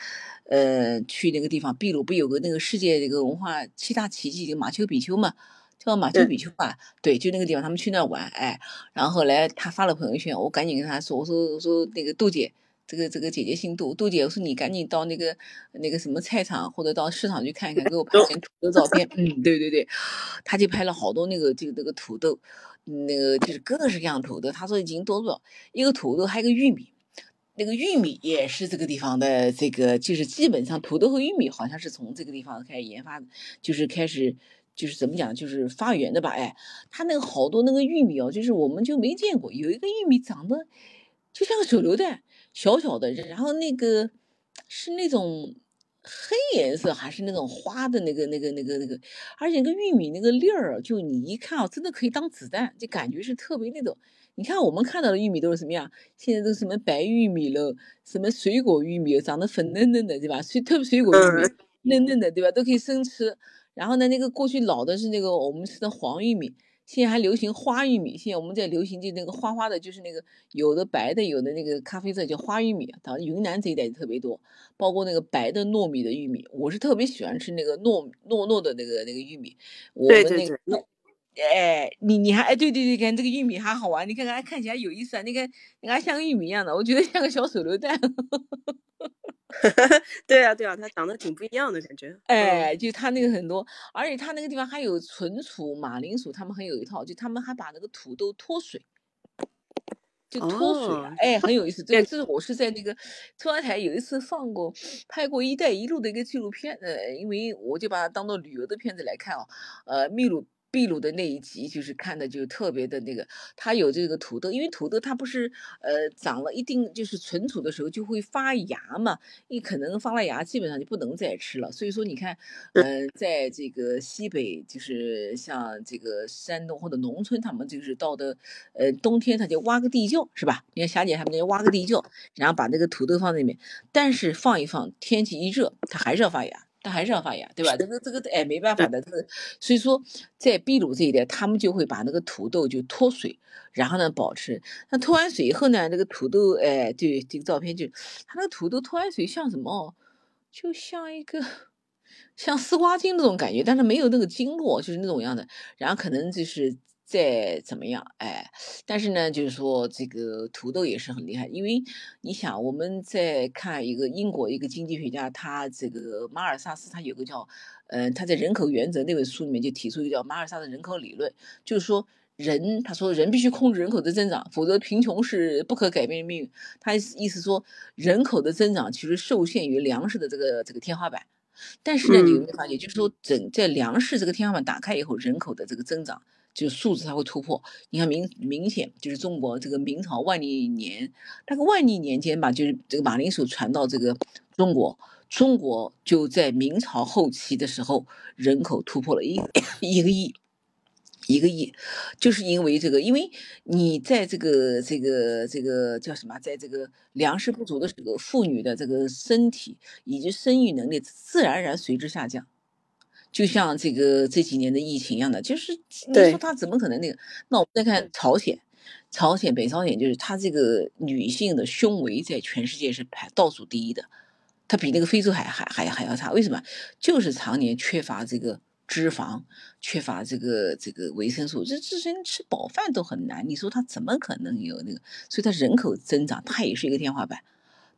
呃，去那个地方，秘鲁不有个那个世界这个文化七大奇迹，这个马丘比丘嘛，叫马丘比丘吧，对，就那个地方，他们去那儿玩，哎，然后后来她发了朋友圈，我赶紧跟她说，我说我说那个杜姐，这个这个姐姐姓杜，杜姐，我说你赶紧到那个那个什么菜场或者到市场去看一看，给我拍点土豆照片。嗯，对对对，她就拍了好多那个这个那个土豆，那个就是各式各样的土豆。他说已经多少一个土豆，还有个玉米。那个玉米也是这个地方的，这个就是基本上土豆和玉米好像是从这个地方开始研发的，就是开始就是怎么讲，就是发源的吧？哎，他那个好多那个玉米哦，就是我们就没见过，有一个玉米长得就像个手榴弹，小小的，然后那个是那种黑颜色还是那种花的那个那个那个那个，而且那个玉米那个粒儿，就你一看啊，真的可以当子弹，就感觉是特别那种。你看我们看到的玉米都是什么样？现在都是什么白玉米了，什么水果玉米，长得粉嫩嫩的，对吧？水特别水果玉米嗯，嫩嫩的，对吧？都可以生吃。然后呢，那个过去老的是那个我们吃的黄玉米，现在还流行花玉米。现在我们在流行就那个花花的，就是那个有的白的，有的那个咖啡色叫花玉米。当然云南这一带特别多，包括那个白的糯米的玉米，我是特别喜欢吃那个糯糯糯的那个那个玉米。我们那个对，哎，你你还哎，对对对，看这个玉米还好玩，你看看看起来有意思啊，你看你看像个玉米一样的，我觉得像个小手榴弹。对啊对啊，它长得挺不一样的感觉。嗯，哎，就它那个很多，而且它那个地方还有存储马铃薯，他们很有一套，就他们还把那个土豆脱水，就脱水啊，哦，哎，很有意思。这这是我是在那个中央台有一次放过拍过“一带一路”的一个纪录片，呃，因为我就把它当做旅游的片子来看哦，呃，秘鲁。秘鲁的那一集就是看的就特别的那个，它有这个土豆，因为土豆它不是呃长了一定就是存储的时候就会发芽嘛，你可能发了芽基本上就不能再吃了，所以说你看，呃，在这个西北就是像这个山东或者农村，他们就是到的呃冬天他就挖个地窖是吧？你看霞姐他们那挖个地窖，然后把那个土豆放在里面，但是放一放，天气一热，它还是要发芽。它还是要发芽，对吧？这个这个哎，没办法的，这个所以说在秘鲁这一带，他们就会把那个土豆就脱水，然后呢保持。那脱完水以后呢，那个土豆哎，对这个照片就，它那个土豆脱完水像什么哦？就像一个像丝瓜茎那种感觉，但是没有那个筋络，就是那种样的。然后可能就是再怎么样，哎，但是呢，就是说这个土豆也是很厉害，因为你想我们在看一个英国一个经济学家，他这个马尔萨斯，他有个叫，呃，他在人口原则那本书里面就提出一个叫马尔萨斯人口理论，就是说人他说人必须控制人口的增长，否则贫穷是不可改变的命运。他意思说人口的增长其实受限于粮食的这个这个天花板。但是呢，你有没有发现，就是说整在粮食这个天花板打开以后，人口的这个增长就数字它会突破。你看明明显就是中国这个明朝万历年，大概万历年间吧，就是这个马铃薯传到这个中国，中国就在明朝后期的时候，人口突破了一一个亿。一个亿，就是因为这个，因为你在这个这个这个叫什么，在这个粮食不足的时候，妇女的这个身体以及生育能力自然而然随之下降，就像这个这几年的疫情一样的，就是你说他怎么可能那个？那我们再看朝鲜，朝鲜北朝鲜就是它这个女性的胸围在全世界是排倒数第一的，它比那个非洲还还还还要差，为什么？就是常年缺乏这个。脂肪缺乏这个这个维生素，这这些人吃饱饭都很难。你说他怎么可能有那个？所以他人口增长，它也是一个天花板。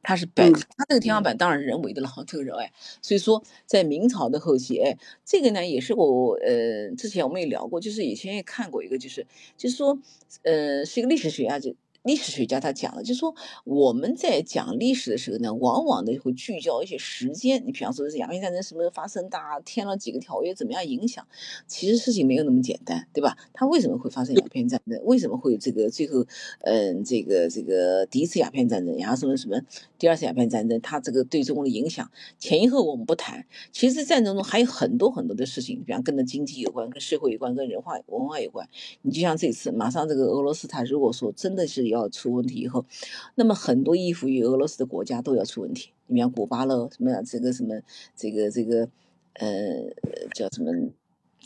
它是本，它这个天花板当然人为的了，这个人哎。所以说，在明朝的后期，哎，这个呢也是我呃之前我们也聊过，就是以前也看过一个，就是就是说，呃，是一个历史学家就。历史学家他讲了，就是说我们在讲历史的时候呢，往往的会聚焦一些时间。你比方说是鸦片战争什么时候发生的，签了几个条约，怎么样影响？其实事情没有那么简单，对吧？它为什么会发生鸦片战争？为什么会这个最后，嗯，这个这个第一次鸦片战争，然后什么什么第二次鸦片战争，它这个对中国的影响前因后果我们不谈。其实战争中还有很多很多的事情，比方跟着经济有关，跟社会有关，跟人化文化有关。你就像这次，马上这个俄罗斯，他如果说真的是要要出问题以后，那么很多依附于俄罗斯的国家都要出问题。你像古巴了，什么这个什么这个这个呃叫什么？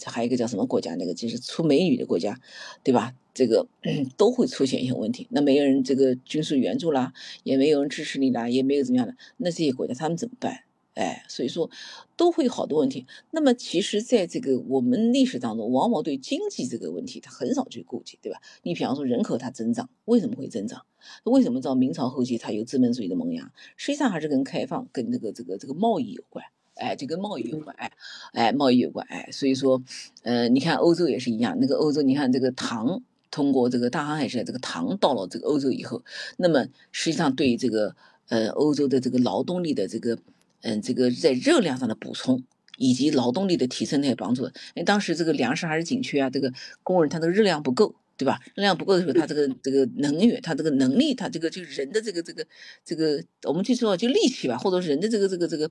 还有一个叫什么国家？那个就是出美女的国家，对吧？这个 都会出现一些问题。那没有人这个军事援助啦，也没有人支持你啦，也没有怎么样的。那这些国家他们怎么办？哎，所以说都会有好多问题。那么其实，在这个我们历史当中，往往对经济这个问题，他很少去顾及，对吧？你比方说人口它增长，为什么会增长？为什么到明朝后期它有资本主义的萌芽？实际上还是跟开放、跟这个这个这个贸易有关。哎，就跟贸易有关。哎，哎，贸易有关。哎，所以说，呃，你看欧洲也是一样。那个欧洲，你看这个糖通过这个大航海时代，这个糖到了这个欧洲以后，那么实际上对这个呃欧洲的这个劳动力的这个。嗯，这个在热量上的补充以及劳动力的提升那些帮助，因为当时这个粮食还是紧缺啊，这个工人他的热量不够，对吧？热量不够的时候，他这个这个能源，他这个能力，他这个就人的这个这个这个，我们就说就力气吧，或者是人的这个这个这个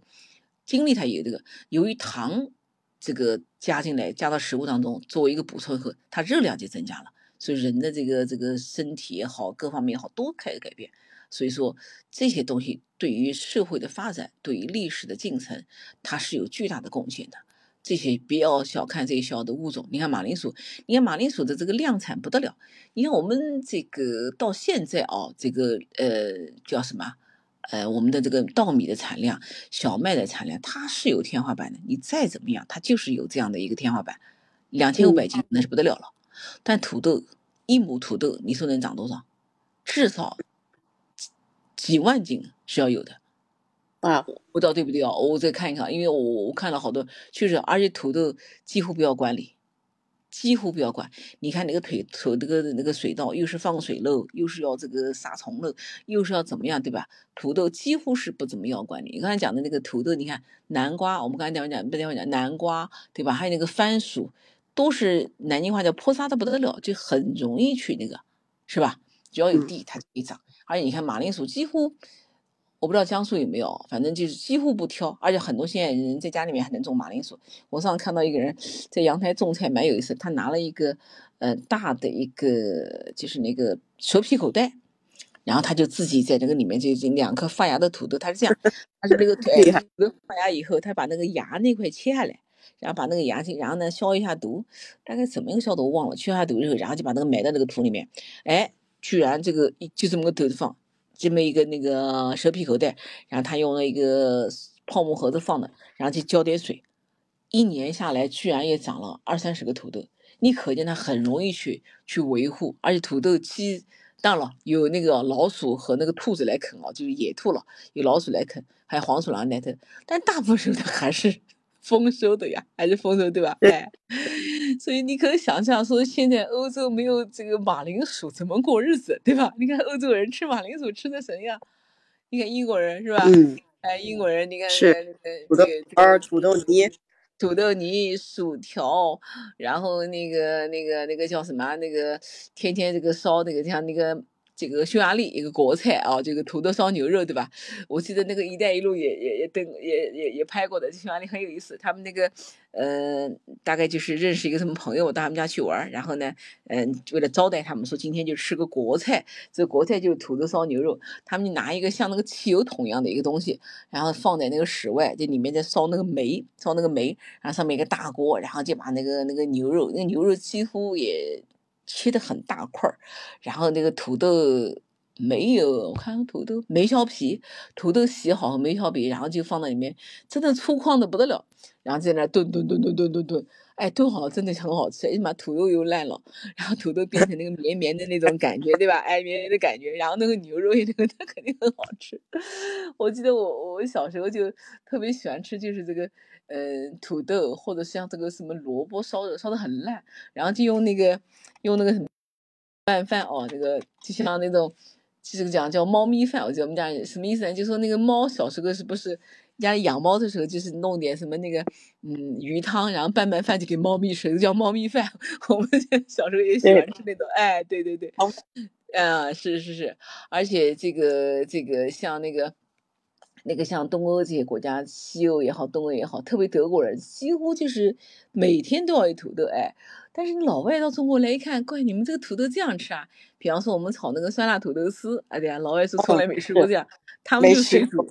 精力，他有这个。由于糖这个加进来，加到食物当中作为一个补充后，它热量就增加了，所以人的这个这个身体也好，各方面也好，都开始改变。所以说这些东西对于社会的发展，对于历史的进程，它是有巨大的贡献的。这些不要小看这些小的物种。你看马铃薯，你看马铃薯的这个量产不得了。你看我们这个到现在啊，这个呃叫什么？呃，我们的这个稻米的产量、小麦的产量，它是有天花板的。你再怎么样，它就是有这样的一个天花板，两千五百斤那是不得了了。但土豆一亩土豆，你说能长多少？至少。几万斤是要有的，啊，不知道对不对啊？我再看一看，因为我我看了好多，确实，而且土豆几乎不要管理，几乎不要管。你看那个腿土那个那个水稻，又是放水漏，又是要这个撒虫漏，又是要怎么样，对吧？土豆几乎是不怎么要管理。你刚才讲的那个土豆，你看南瓜，我们刚才讲讲不讲讲南瓜，对吧？还有那个番薯，都是南京话叫泼沙的不得了，就很容易去那个，是吧？只要有地，它就可以长。而且你看马铃薯几乎，我不知道江苏有没有，反正就是几乎不挑。而且很多现在人在家里面还能种马铃薯。我上次看到一个人在阳台种菜，蛮有意思。他拿了一个呃大的一个就是那个蛇皮口袋，然后他就自己在这个里面就就两颗发芽的土豆。他是这样，他是那个 土豆发芽以后，他把那个芽那块切下来，然后把那个芽去，然后呢消一下毒，大概怎么一个消毒我忘了，去下毒之后，然后就把那个埋在那个土里面，哎。居然这个就这么个头子放，这么一个那个蛇皮口袋，然后他用了一个泡沫盒子放的，然后去浇点水，一年下来居然也长了二三十个土豆。你可见它很容易去去维护，而且土豆期当然了有那个老鼠和那个兔子来啃啊，就是野兔了，有老鼠来啃，还有黄鼠狼来啃，但大部分时候它还是丰收的呀，还是丰收对吧？哎，所以你可以想象说，现在欧洲没有这个马铃薯怎么过日子，对吧？你看欧洲人吃马铃薯吃的什么样？你看英国人是吧？嗯，哎，英国人，你看是这个土豆泥，土豆泥、薯条，然后那个那个那个叫什么啊？那个天天这个烧那个像那个这个匈牙利一个国菜啊，这个土豆烧牛肉，对吧？我记得那个“一带一路也”也也登也也也拍过的，匈牙利很有意思。他们那个呃，大概就是认识一个什么朋友，到他们家去玩，然后呢，嗯、为了招待他们，说今天就吃个国菜，这个国菜就是土豆烧牛肉。他们就拿一个像那个汽油桶一样的一个东西，然后放在那个室外，这里面在烧那个煤，烧那个煤，然后上面一个大锅，然后就把那个那个牛肉，那个牛肉几乎也切的很大块儿，然后那个土豆没有，我看土豆没削皮，土豆洗好没削皮，然后就放在里面，真的粗犷的不得了，然后在那炖炖炖炖炖炖炖，哎，炖好了真的很好吃，哎呀妈，土豆又烂了，然后土豆变成那个绵绵的那种感觉，对吧？哎，绵绵的感觉，然后那个牛肉也 那个，它肯定很好吃。我记得我我小时候就特别喜欢吃，就是这个呃土豆，或者像这个什么萝卜烧的烧的很烂，然后就用那个用那个什么拌饭哦，这个就像那种这个讲叫猫咪饭，我记得我们家什么意思呢？就说那个猫小时候是不是家里养猫的时候，就是弄点什么那个嗯鱼汤，然后拌拌饭就给猫咪吃，叫猫咪饭。我们小时候也喜欢吃那种，哎，对对对，嗯啊，是是是，而且这个这个像那个那个像东欧这些国家，西欧也好，东欧也好，特别德国人，几乎就是每天都要有土豆，哎。但是你老外到中国来一看，怪你们这个土豆这样吃啊？比方说我们炒那个酸辣土豆丝，哎对呀，老外是从来没吃过这样，他们就水煮，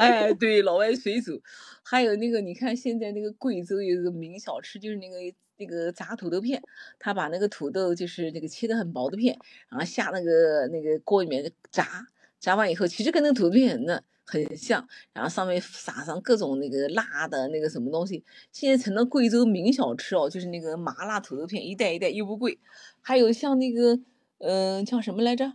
哎，对，老外水煮，还有那个你看现在那个贵州有一个名小吃，就是那个那个炸土豆片，他把那个土豆就是那个切的很薄的片，然后下那个那个锅里面炸，炸完以后其实跟那个土豆片很嫩很像，然后上面撒上各种那个辣的那个什么东西，现在成了贵州名小吃哦，就是那个麻辣土豆片，一袋一袋又不贵，还有像那个嗯、呃叫什么来着？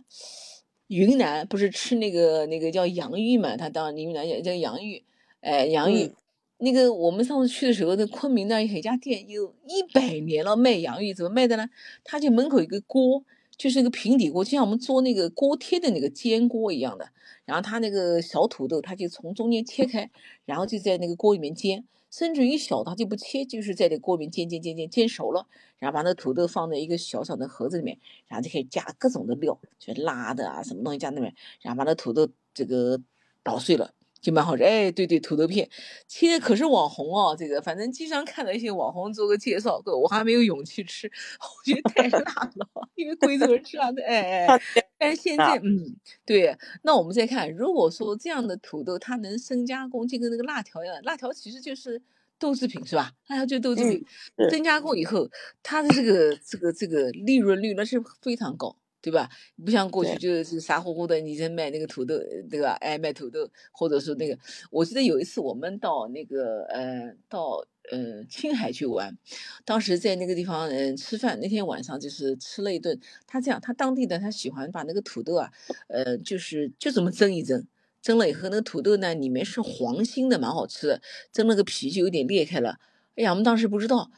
云南不是吃那个那个叫洋芋嘛？他当云南叫叫洋芋，哎，洋芋。嗯那个我们上次去的时候，那昆明那儿有一家店，有一百年了卖洋芋，怎么卖的呢？他就门口有一个锅，就是那个平底锅，就像我们做那个锅贴的那个煎锅一样的。然后他那个小土豆，他就从中间切开，然后就在那个锅里面煎，甚至于小的他就不切，就是在这锅里面煎煎煎煎煎熟了，然后把那土豆放在一个小小的盒子里面，然后就可以加各种的料，就辣的啊什么东西加那里面，然后把那土豆这个捣碎了。就蛮好吃，哎，对对，土豆片，现在可是网红哦，这个反正经常看到一些网红做个介绍，可我还没有勇气吃，我觉得太辣了，因为贵州人吃辣的，哎哎，但是现在，嗯，对，那我们再看，如果说这样的土豆它能深加工，就跟那个辣条一样，辣条其实就是豆制品是吧？辣条就是豆制品，是深加工以后，它的这个这个这个利润率那是非常高。对吧？不像过去就是傻乎乎的，你在卖那个土豆，对吧？哎，卖土豆，或者说那个，我记得有一次我们到那个呃到呃青海去玩，当时在那个地方嗯、呃吃饭，那天晚上就是吃了一顿。他这样，他当地的他喜欢把那个土豆啊，呃，就是就这么蒸一蒸，蒸了以后那个土豆呢里面是黄心的，蛮好吃的，蒸了个皮就有点裂开了。哎呀，我们当时不知道。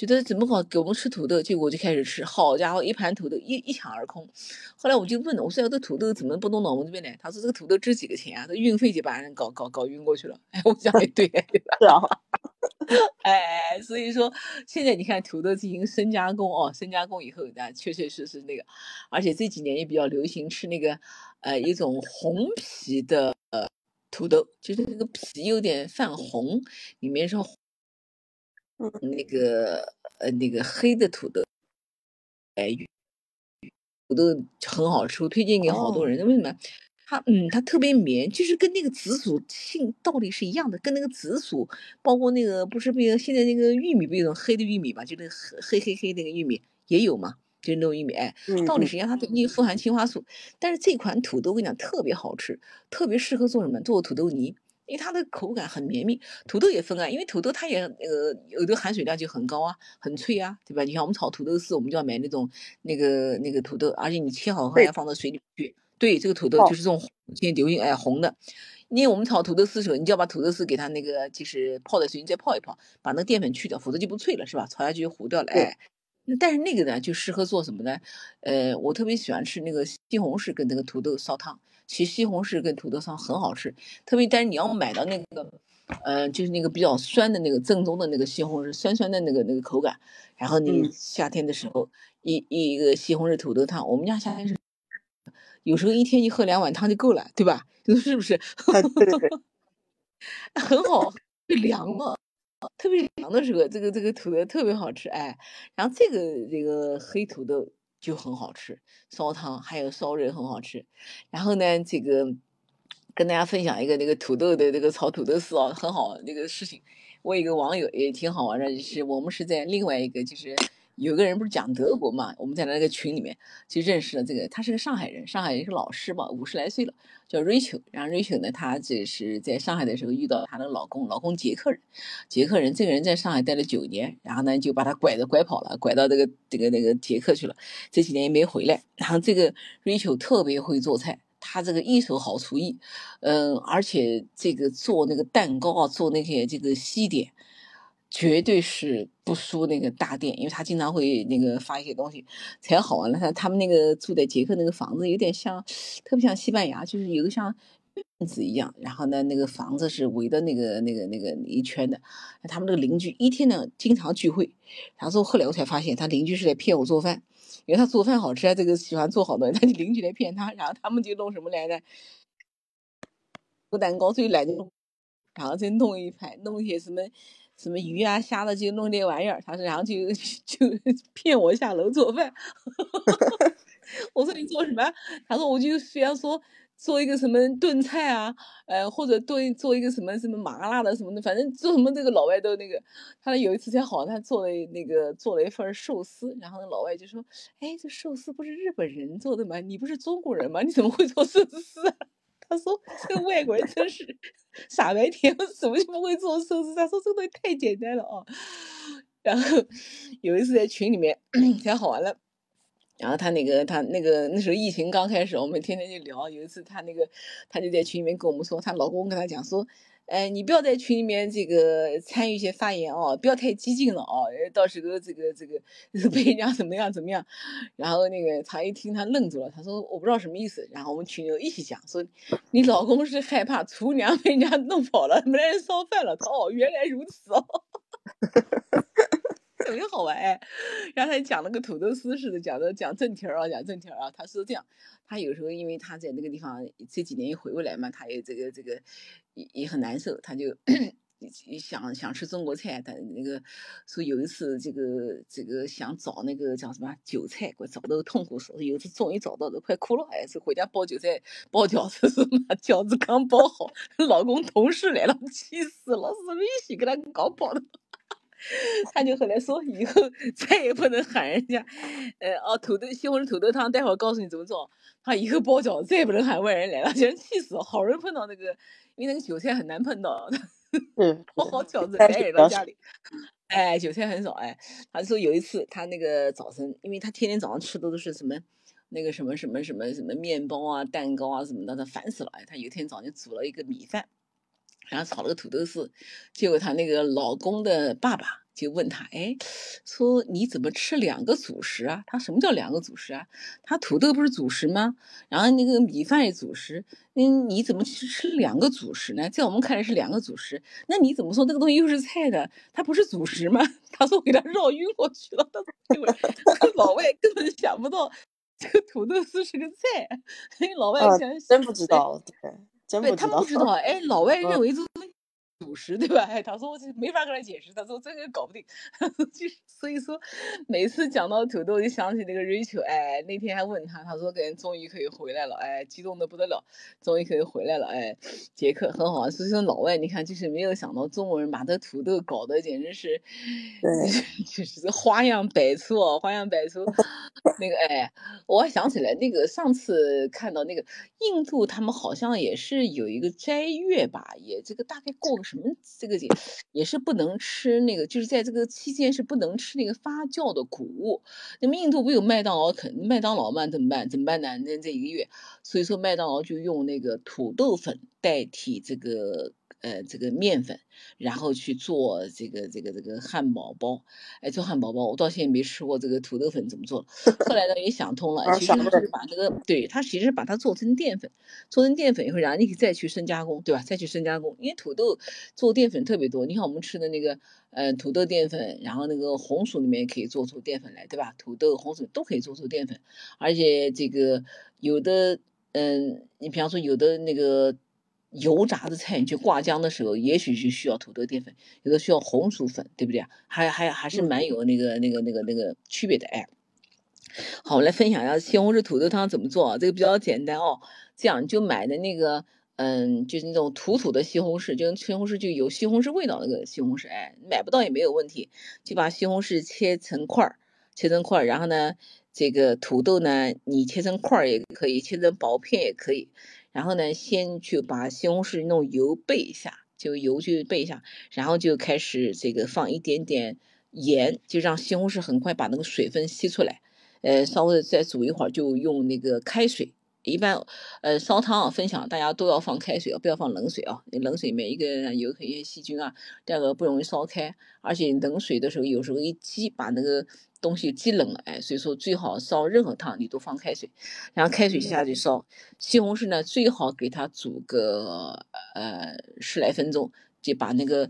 觉得怎么搞给我们吃土豆，结果我就开始吃，好家伙，一盘土豆一一抢而空。后来我就问了，我说这土豆怎么不弄到我们这边来？他说这个土豆值几个钱啊？这运费就把人搞搞搞晕过去了。哎，我想也对，对吧？是啊，哎，所以说现在你看土豆进行深加工哦，深加工以后那，确确实实那个，而且这几年也比较流行吃那个呃一种红皮的呃土豆，就是那个皮有点泛红，里面是嗯那个呃那个黑的土豆，哎，土豆很好吃，我推荐给好多哦，人。为什么？它嗯，它特别绵，就是跟那个紫薯性道理是一样的，跟那个紫薯，包括那个不是那个现在那个玉米不有种黑的玉米嘛，就那个黑黑黑黑那个玉米也有嘛，就是那种玉米，哎，道理是一样，它因为富含青花素。但是这款土豆我跟你讲特别好吃，特别适合做什么？做土豆泥。因为它的口感很绵密，土豆也分啊，因为土豆它也呃有的含水量就很高啊，很脆啊，对吧？你看我们炒土豆丝，我们就要买那种那个那个土豆，而且你切好后要放到水里去。对，这个土豆就是这种黄现在流行哎红的。因为我们炒土豆丝的时候，你就要把土豆丝给它那个就是泡在水里再泡一泡，把那个淀粉去掉，否则就不脆了，是吧？炒下去就糊掉了，哎。但是那个呢，就适合做什么呢？呃，我特别喜欢吃那个西红柿跟那个土豆烧汤。其实西红柿跟土豆汤很好吃，特别但是你要买到那个，呃，就是那个比较酸的那个正宗的那个西红柿，酸酸的那个那个口感。然后你夏天的时候，一一个西红柿土豆汤，我们家夏天是有时候一天一喝两碗汤就够了，对吧？是不是？对对对，很好，凉嘛。特别凉的时候，这个这个土豆特别好吃，哎，然后这个这个黑土豆就很好吃，烧汤还有烧肉很好吃。然后呢，这个跟大家分享一个那个土豆的那个炒土豆丝啊，很好那个事情。我有个网友也挺好玩的，就是我们是在另外一个就是。有个人不是讲德国嘛？我们在那个群里面就认识了这个，他是个上海人，上海人是老师嘛，五十来岁了，叫 Rachel。然后 Rachel 呢，她这是在上海的时候遇到她的老公，老公捷克人，捷克人这个人在上海待了九年，然后呢就把他拐着拐跑了，拐到这个这个那个捷克去了，这几年也没回来。然后这个 Rachel 特别会做菜，她这个一手好厨艺，嗯，而且这个做那个蛋糕啊，做那些这个西点。绝对是不输那个大店，因为他经常会那个发一些东西，才好玩了。他他们那个住在捷克那个房子有点像，特别像西班牙，就是有个像院子一样。然后呢，那个房子是围的那个那个那个一圈的。他们那个邻居一天呢经常聚会。然后后来我才发现，他邻居是在骗我做饭，因为他做饭好吃啊，这个喜欢做好多，他就邻居来骗他。然后他们就弄什么来着？做蛋糕最来就，然后再弄一排，弄一些什么。什么鱼啊虾的就弄这玩意儿，他说然后就就 骗我下楼做饭。我说你做什么？他说我就虽然说做一个什么炖菜啊，呃或者炖做一个什么什么麻辣的什么的，反正做什么这个老外都那个。他有一次才好，他做了那个做了一份寿司，然后那老外就说：“哎，这寿司不是日本人做的吗？你不是中国人吗？你怎么会做寿司？”他说：“这个外国人真是。”傻白甜，怎么就不会做寿司？他说这个东西太简单了哦。然后有一次在群里面太好玩了，然后他那个他那个那时候疫情刚开始，我们天天就聊。有一次他那个他就在群里面跟我们说，他老公跟他讲说。哎，你不要在群里面这个参与一些发言哦，不要太激进了哦，到时候这个这个被人家怎么样怎么样。然后那个他一听他愣住了，他说我不知道什么意思。然后我们群友一起讲说，你老公是害怕厨娘被人家弄跑了，没人烧饭了。哦，原来如此哦。特别好玩，然后他讲了个土豆丝似的，讲的讲正题儿啊，讲正题儿啊。他说这样，他有时候因为他在那个地方这几年一回过来嘛，他也这个这个也也很难受，他就想想吃中国菜。他那个说有一次这个这个想找那个叫什么韭菜，我找到痛苦死。有一次终于找到了，快哭了，哎，是回家包韭菜包饺子？饺子刚包好，老公同事来了，气死了，是危险给他搞跑了。他就后来说，以后再也不能喊人家，呃，哦，土豆西红柿土豆汤，待会儿告诉你怎么做。他以后包饺子再也不能喊外人来了，简直气死了。好人碰到那个，因为那个韭菜很难碰到，嗯，包好饺子来人到家里，哎，韭菜很少，哎。他说有一次他那个早晨，因为他天天早上吃的都是什么那个什么什么什么什么面包啊、蛋糕啊什么的，他烦死了。哎，他有一天早上就煮了一个米饭。然后炒了个土豆丝，结果她那个老公的爸爸就问她，哎，说你怎么吃两个主食啊？她什么叫两个主食啊？她土豆不是主食吗？然后那个米饭也主食，嗯，你怎么去吃两个主食呢？在我们看来是两个主食，那你怎么说那个东西又是菜的？它不是主食吗？她说我给她绕晕过去了，他说老外根本想不到这个土豆丝是个菜，老外真不知道，对。对他们不知道，哎，老外认为这是主食，对吧？哎，他说我这没法跟他解释，他说这个搞不定，就是所以说每次讲到土豆，就想起那个 Rachel，哎，那天还问他，他说感觉终于可以回来了，哎，激动的不得了，终于可以回来了，哎，杰克很好，所以说老外你看就是没有想到中国人把这土豆搞得简直是，对，就是花样百出哦，花样百出。那个哎，我还想起来，那个上次看到那个印度，他们好像也是有一个斋月吧，也这个大概过个什么这个也也是不能吃那个，就是在这个期间是不能吃那个发酵的谷物。那么印度不有麦当劳，肯麦当劳嘛，怎么办？怎么办呢？那这一个月，所以说麦当劳就用那个土豆粉代替这个。呃，这个面粉，然后去做这个这个这个汉堡包，哎，做汉堡包，我到现在没吃过这个土豆粉怎么做。后来呢，也想通了，其实是把这个，对，它其实把它做成淀粉，做成淀粉以后，然后你可以再去深加工，对吧？再去深加工，因为土豆做淀粉特别多。你看我们吃的那个，呃，土豆淀粉，然后那个红薯里面可以做出淀粉来，对吧？土豆、红薯都可以做出淀粉，而且这个有的，嗯，你比方说有的那个。油炸的菜，你去挂浆的时候，也许是需要土豆淀粉，有的需要红薯粉，对不对？还还还是蛮有那个那个那个那个区别的哎。好，我来分享一下西红柿土豆汤怎么做啊？这个比较简单哦。这样就买的那个，嗯，就是那种土土的西红柿，就西红柿就有西红柿味道那个西红柿，哎，买不到也没有问题，就把西红柿切成块儿，切成块儿，然后呢，这个土豆呢，你切成块儿也可以，切成薄片也可以。然后呢，先去把西红柿弄油备一下，就油去备一下，然后就开始这个放一点点盐，就让西红柿很快把那个水分吸出来。呃，稍微再煮一会儿，就用那个开水。一般，呃，烧汤啊，分享大家都要放开水啊，不要放冷水啊。冷水里面一个有一些细菌啊，第二个不容易烧开，而且冷水的时候有时候一激把那个。东西积冷了，哎，所以说最好烧任何汤你都放开水，然后开水下去烧。西红柿呢，最好给它煮个呃十来分钟，就把那个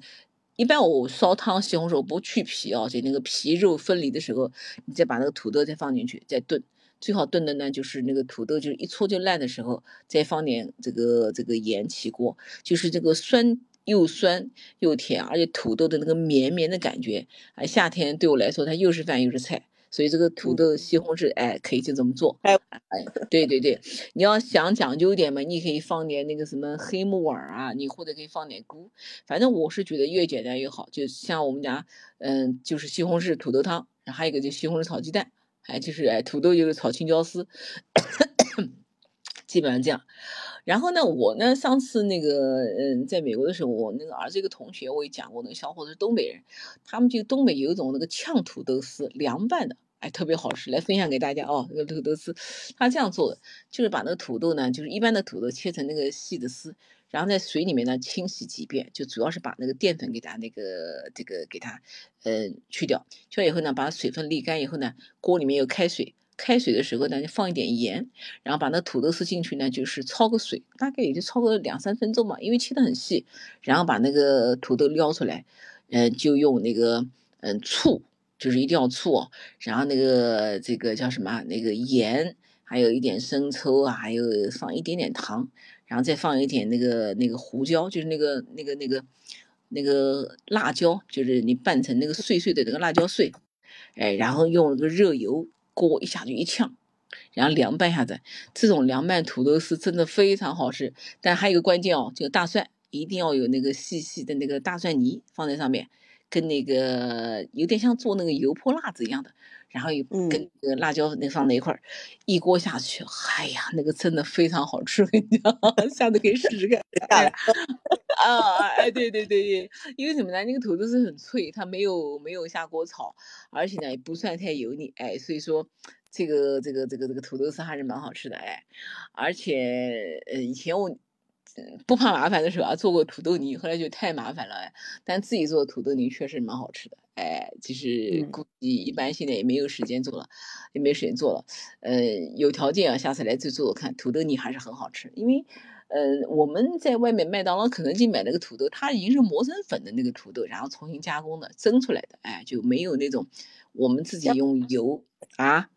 一般我烧汤西红柿我不去皮啊，就那个皮肉分离的时候，你再把那个土豆再放进去再炖。最好炖的呢就是那个土豆就是一搓就烂的时候，再放点这个这个盐起锅，就是这个酸。又酸又甜，而且土豆的那个绵绵的感觉，哎，夏天对我来说它又是饭又是菜，所以这个土豆西红柿，哎，可以就这么做。哎，对对对，你要想讲究一点嘛，你可以放点那个什么黑木耳啊，你或者可以放点菇，反正我是觉得越简单越好。就像我们家，嗯，就是西红柿土豆汤，然后还有一个就西红柿炒鸡蛋，哎，就是哎土豆就是炒青椒丝，基本上这样。然后呢，我呢上次那个嗯，在美国的时候，我那个儿子一个同学，我也讲过，那个小伙子是东北人，他们就东北有一种那个炝土豆丝，凉拌的，哎，特别好吃，来分享给大家哦。那个土豆丝，他这样做的，就是把那个土豆呢，就是一般的土豆切成那个细的丝，然后在水里面呢清洗几遍，就主要是把那个淀粉给它那个这个给它呃去掉，去掉以后呢，把水分沥干以后呢，锅里面有开水。开水的时候呢，就放一点盐，然后把那土豆丝进去呢，就是焯个水，大概也就焯个两三分钟嘛，因为切得很细。然后把那个土豆撩出来，嗯，就用那个嗯醋，就是一定要醋，然后那个这个叫什么？那个盐，还有一点生抽啊，还有放一点点糖，然后再放一点那个那个胡椒，就是那个那个那个那个辣椒，就是你拌成那个碎碎的那个辣椒碎，哎，然后用那个热油。锅一下就一呛，然后凉拌一下子，这种凉拌土豆丝真的非常好吃。但还有一个关键哦，就大蒜一定要有那个细细的那个大蒜泥放在上面，跟那个有点像做那个油泼辣子一样的，然后又跟那个辣椒那放在一块儿，一锅下去，哎呀，那个真的非常好吃，跟你讲，下次可以试试看。啊，哎，对对对对，因为什么呢？那个土豆丝很脆，它没有没有下锅炒，而且呢也不算太油腻，哎，所以说这个这个这个这个土豆丝还是蛮好吃的，哎，而且呃以前我不怕麻烦的时候啊做过土豆泥，后来就太麻烦了，哎，但自己做的土豆泥确实蛮好吃的，哎，其实估计一般现在也没有时间做了，也没时间做了，呃，有条件啊，下次来再做做看，土豆泥还是很好吃，因为。呃，我们在外面麦当劳、肯德基买那个土豆，它已经是磨成粉的那个土豆，然后重新加工的蒸出来的，哎，就没有那种我们自己用油啊，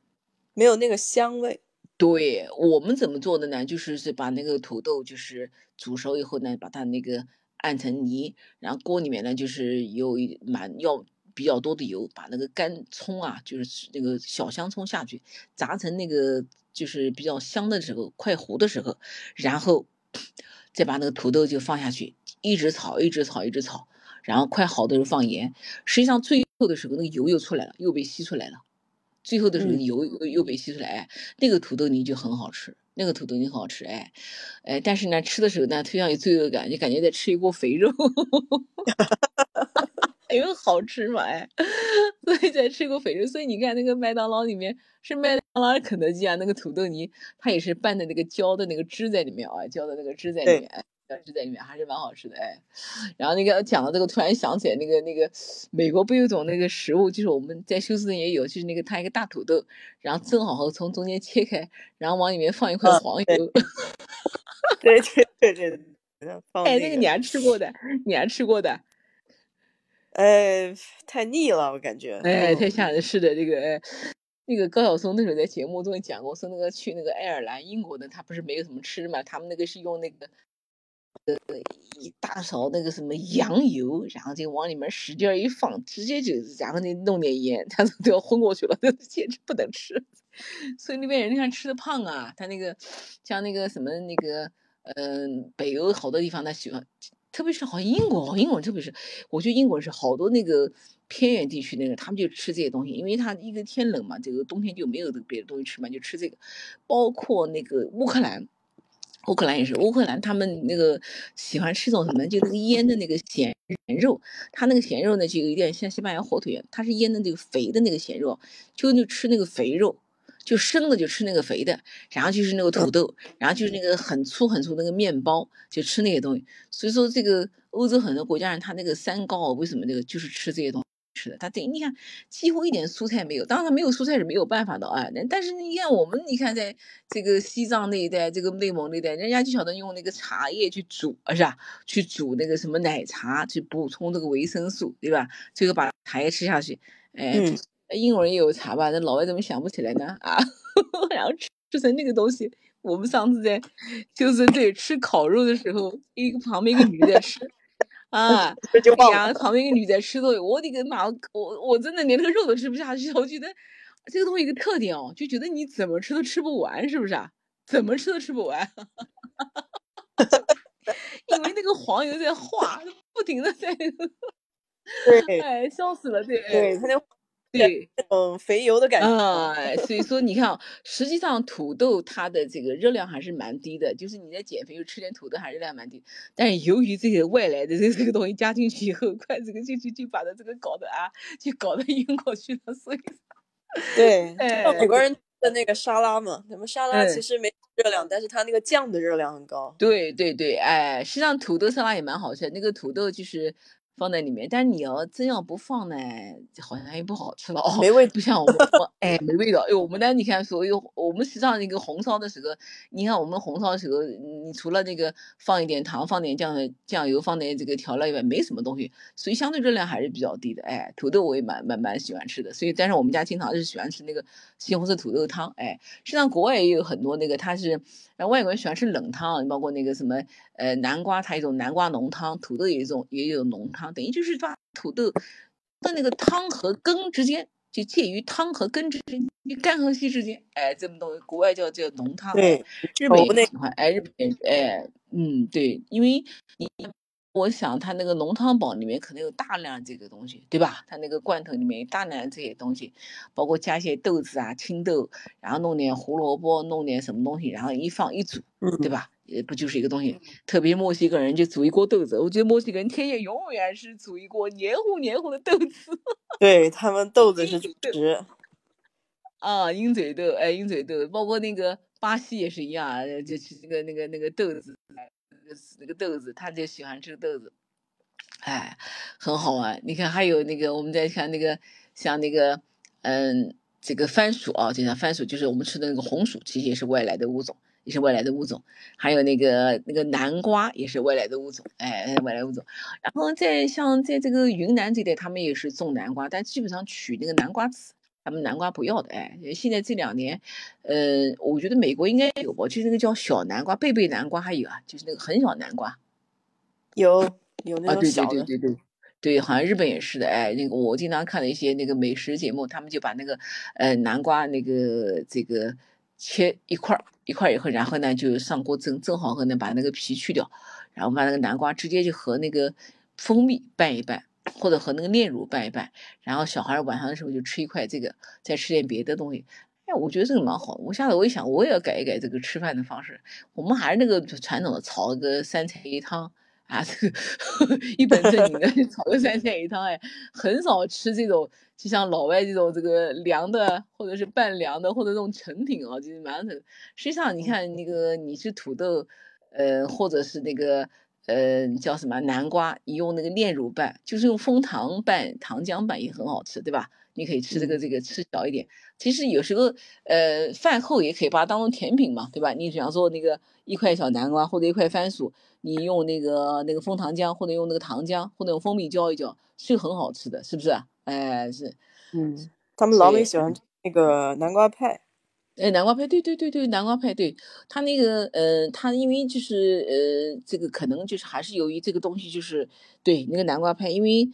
没有那个香味。对我们怎么做的呢？就是是把那个土豆就是煮熟以后呢，把它那个按成泥，然后锅里面呢就是有蛮要比较多的油，把那个干葱啊，就是那个小香葱下去炸成那个就是比较香的时候，快糊的时候，然后。再把那个土豆就放下去，一直炒，一直炒，一直炒，然后快好的时候放盐。实际上最后的时候，那个油又出来了，又被吸出来了。最后的时候嗯油又又被吸出来，哎，那个土豆泥就很好吃，那个土豆泥很好吃，哎，哎，但是呢，吃的时候呢，特别像有罪恶感，就感觉在吃一锅肥肉，因为好吃嘛，哎，所以在吃一锅肥肉。所以你看那个麦当劳里面是麦当劳肯德基啊，那个土豆泥它也是拌的那个浇的那个汁在里面啊，浇的那个汁在里面，哎，椒汁在里面还是蛮好吃的，哎。然后那个讲到这个，突然想起来那个那个美国不有一种那个食物，就是我们在休斯顿也有，就是那个它一个大土豆，然后正好和从中间切开，然后往里面放一块黄油，对对对对对，放哎，那个你还吃过的，你还吃过的，呃，太腻了，我感觉。哎，嗯太吓人，是的，这个哎。那个高晓松那时候在节目中讲过，说那个去那个爱尔兰、英国的，他不是没有什么吃嘛，他们那个是用那个呃一大勺那个什么羊油，然后就往里面使劲儿一放，直接就然后那弄点盐，他都要昏过去了，简直不能吃。所以那边人你看吃的胖啊，他那个像那个什么那个嗯、北欧好多地方他喜欢，特别是好像英国，英国特别是我觉得英国是好多那个偏远地区那个他们就吃这些东西，因为他一个天冷嘛，这个冬天就没有别的东西吃嘛，就吃这个，包括那个乌克兰。乌克兰也是，乌克兰他们那个喜欢吃种什么，就那个腌的那个咸肉，它那个咸肉呢就有点像西班牙火腿，它是腌的那个肥的那个咸肉，就就吃那个肥肉，就生的就吃那个肥的，然后就是那个土豆，然后就是那个很粗很粗那个面包，就吃那些东西。所以说这个欧洲很多国家人他那个三高啊，为什么这个就是吃这些东西？吃的，他等于你看几乎一点蔬菜没有，当然他没有蔬菜是没有办法的啊。那但是你看我们，你看在这个西藏那一带，这个内蒙那一带，人家就晓得用那个茶叶去煮，是吧？去煮那个什么奶茶，去补充这个维生素，对吧？最后把茶叶吃下去，哎，嗯英国人也有茶吧？那老外怎么想不起来呢？啊，然后吃吃成那个东西。我们上次在休斯顿吃烤肉的时候，一个旁边一个女的在吃。啊，这就忘呀，了。旁边一个女在吃东西，我的个妈！我我真的连那个肉都吃不下去。我觉得这个东西一个特点哦，就觉得你怎么吃都吃不完，是不是啊？怎么吃都吃不完，因为那个黄油在化，不停的在，对哎，笑死了，对，对，他那对。那种肥油的感觉。啊、所以说你看啊，实际上土豆它的这个热量还是蛮低的，就是你在减肥又吃点土豆，还是热量蛮低。但是由于这个外来的这这个东西加进去以后，快这个就就就把它这个搞得啊，就搞得晕过去了。所以，对，美国人的那个沙拉嘛，他们沙拉哎其实没热量，但是它那个酱的热量很高。对对对，哎，实际上土豆沙拉也蛮好吃的，那个土豆就是放在里面，但是你要真要不放呢，好像也不好吃了哦。没味不像我们，我哎，没味道。哎，我们呢，你看，所有我们实际上那个红烧的时候，你看我们红烧的时候，你除了那个放一点糖、放点酱酱油、放点这个调料以外，没什么东西，所以相对热量还是比较低的。哎，土豆我也蛮蛮蛮喜欢吃的，所以但是我们家经常是喜欢吃那个西红柿土豆汤。哎，实际上国外也有很多那个，它是呃外国人喜欢吃冷汤，包括那个什么呃南瓜，它一种南瓜浓汤，土豆也一种也有浓汤，等于就是把土豆的那个汤和根之间，就介于汤和根之间，就干和稀之间，哎，这么东西国外叫叫浓汤，对哎，日本喜欢，哎，日本也哎，嗯，对，因为你。我想他那个浓汤宝里面可能有大量这个东西，对吧？他那个罐头里面有大量这些东西，包括加一些豆子啊、青豆，然后弄点胡萝卜，弄点什么东西，然后一放一煮，对嗯，吧？也不就是一个东西。特别墨西哥人就煮一锅豆子，我觉得墨西哥人天天永远是煮一锅黏糊黏糊的豆子。对他们豆子是主对食。啊，鹰嘴豆，哎，鹰嘴豆，包括那个巴西也是一样啊，就是那个那个那个豆子，哎那个那个豆子，他就喜欢吃豆子，哎，很好玩。你看，还有那个，我们再看那个，像那个，嗯，这个番薯啊，就像番薯，就是我们吃的那个红薯，其实也是外来的物种，也是外来的物种。还有那个那个南瓜也是外来的物种，哎，外来物种。然后在像在这个云南这带，他们也是种南瓜，但基本上取那个南瓜籽。他们南瓜不要的，哎，现在这两年，呃，我觉得美国应该有吧，就是那个叫小南瓜，贝贝南瓜还有啊，就是那个很小南瓜有有那啊，对对种小的，对对对，对，好像日本也是的，哎，那个我经常看的一些那个美食节目，他们就把那个呃南瓜那个这个切一块儿一块儿以后，然后呢就上锅蒸，蒸好后呢把那个皮去掉，然后把那个南瓜直接就和那个蜂蜜拌一拌，或者和那个炼乳拌一拌，然后小孩晚上的时候就吃一块这个，再吃点别的东西。哎，我觉得这个蛮好。我下次我一想，我也要改一改这个吃饭的方式。我们还是那个传统的炒个三菜一汤啊，这个一本正经的炒个三菜一汤。哎，很少吃这种，就像老外这种这个凉的，或者是半凉的，或者这种成品啊，就是馒头。实际上，你看那个你是土豆，呃，或者是那个。呃，叫什么南瓜？你用那个炼乳拌，就是用枫糖拌、糖浆拌也很好吃，对吧？你可以吃这个这个吃少一点。其实有时候，呃，饭后也可以把它当做甜品嘛，对吧？你比方说那个一块小南瓜或者一块番薯，你用那个那个枫糖浆或者用那个糖浆或者用蜂蜜浇一浇，是很好吃的，是不是？哎，是。嗯，他们老美喜欢那个南瓜派。哎，南瓜派，对对对对，南瓜派，对他那个，呃，他因为就是呃，这个可能就是还是由于这个东西就是对那个南瓜派，因为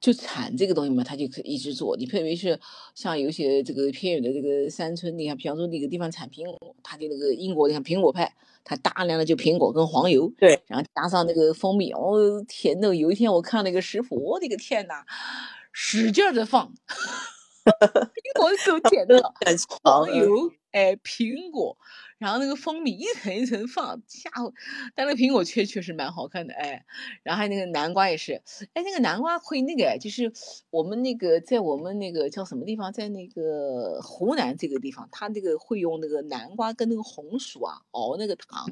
就产这个东西嘛，他就可以一直做。你特别是像有些这个偏远的这个山村，你看，比方说那个地方产苹果，他的那个英国，你看苹果派，他大量的就苹果跟黄油，对，然后加上那个蜂蜜，哦，甜的。有一天我看那个食谱，我的个天呐，使劲的放，苹果是甜的，黄油。哎，苹果，然后那个蜂蜜一层一层放，吓唬！但那个苹果确确实蛮好看的，哎，然后还有那个南瓜也是，哎，那个南瓜会那个，就是我们那个在我们那个叫什么地方，在那个湖南这个地方，他那个会用那个南瓜跟那个红薯啊熬那个糖，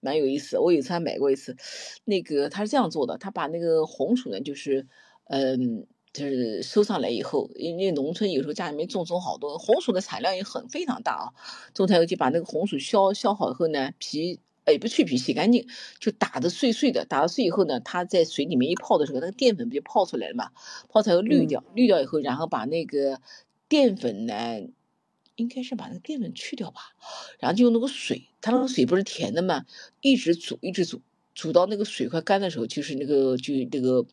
蛮有意思。我有一次还买过一次，那个他是这样做的，他把那个红薯呢，就是嗯。就是收上来以后，因为农村有时候家里面种种好多红薯的产量也很非常大啊。种出来就把那个红薯削削好以后呢，皮哎不去皮洗干净，就打的碎碎的。打的碎以后呢，它在水里面一泡的时候，那个淀粉不就泡出来了嘛？泡出来后滤掉，滤掉以后，然后把那个淀粉呢，应该是把那个淀粉去掉吧，然后就用那个水，它那个水不是甜的嘛，一直煮一直煮，煮到那个水快干的时候，就是那个就那个。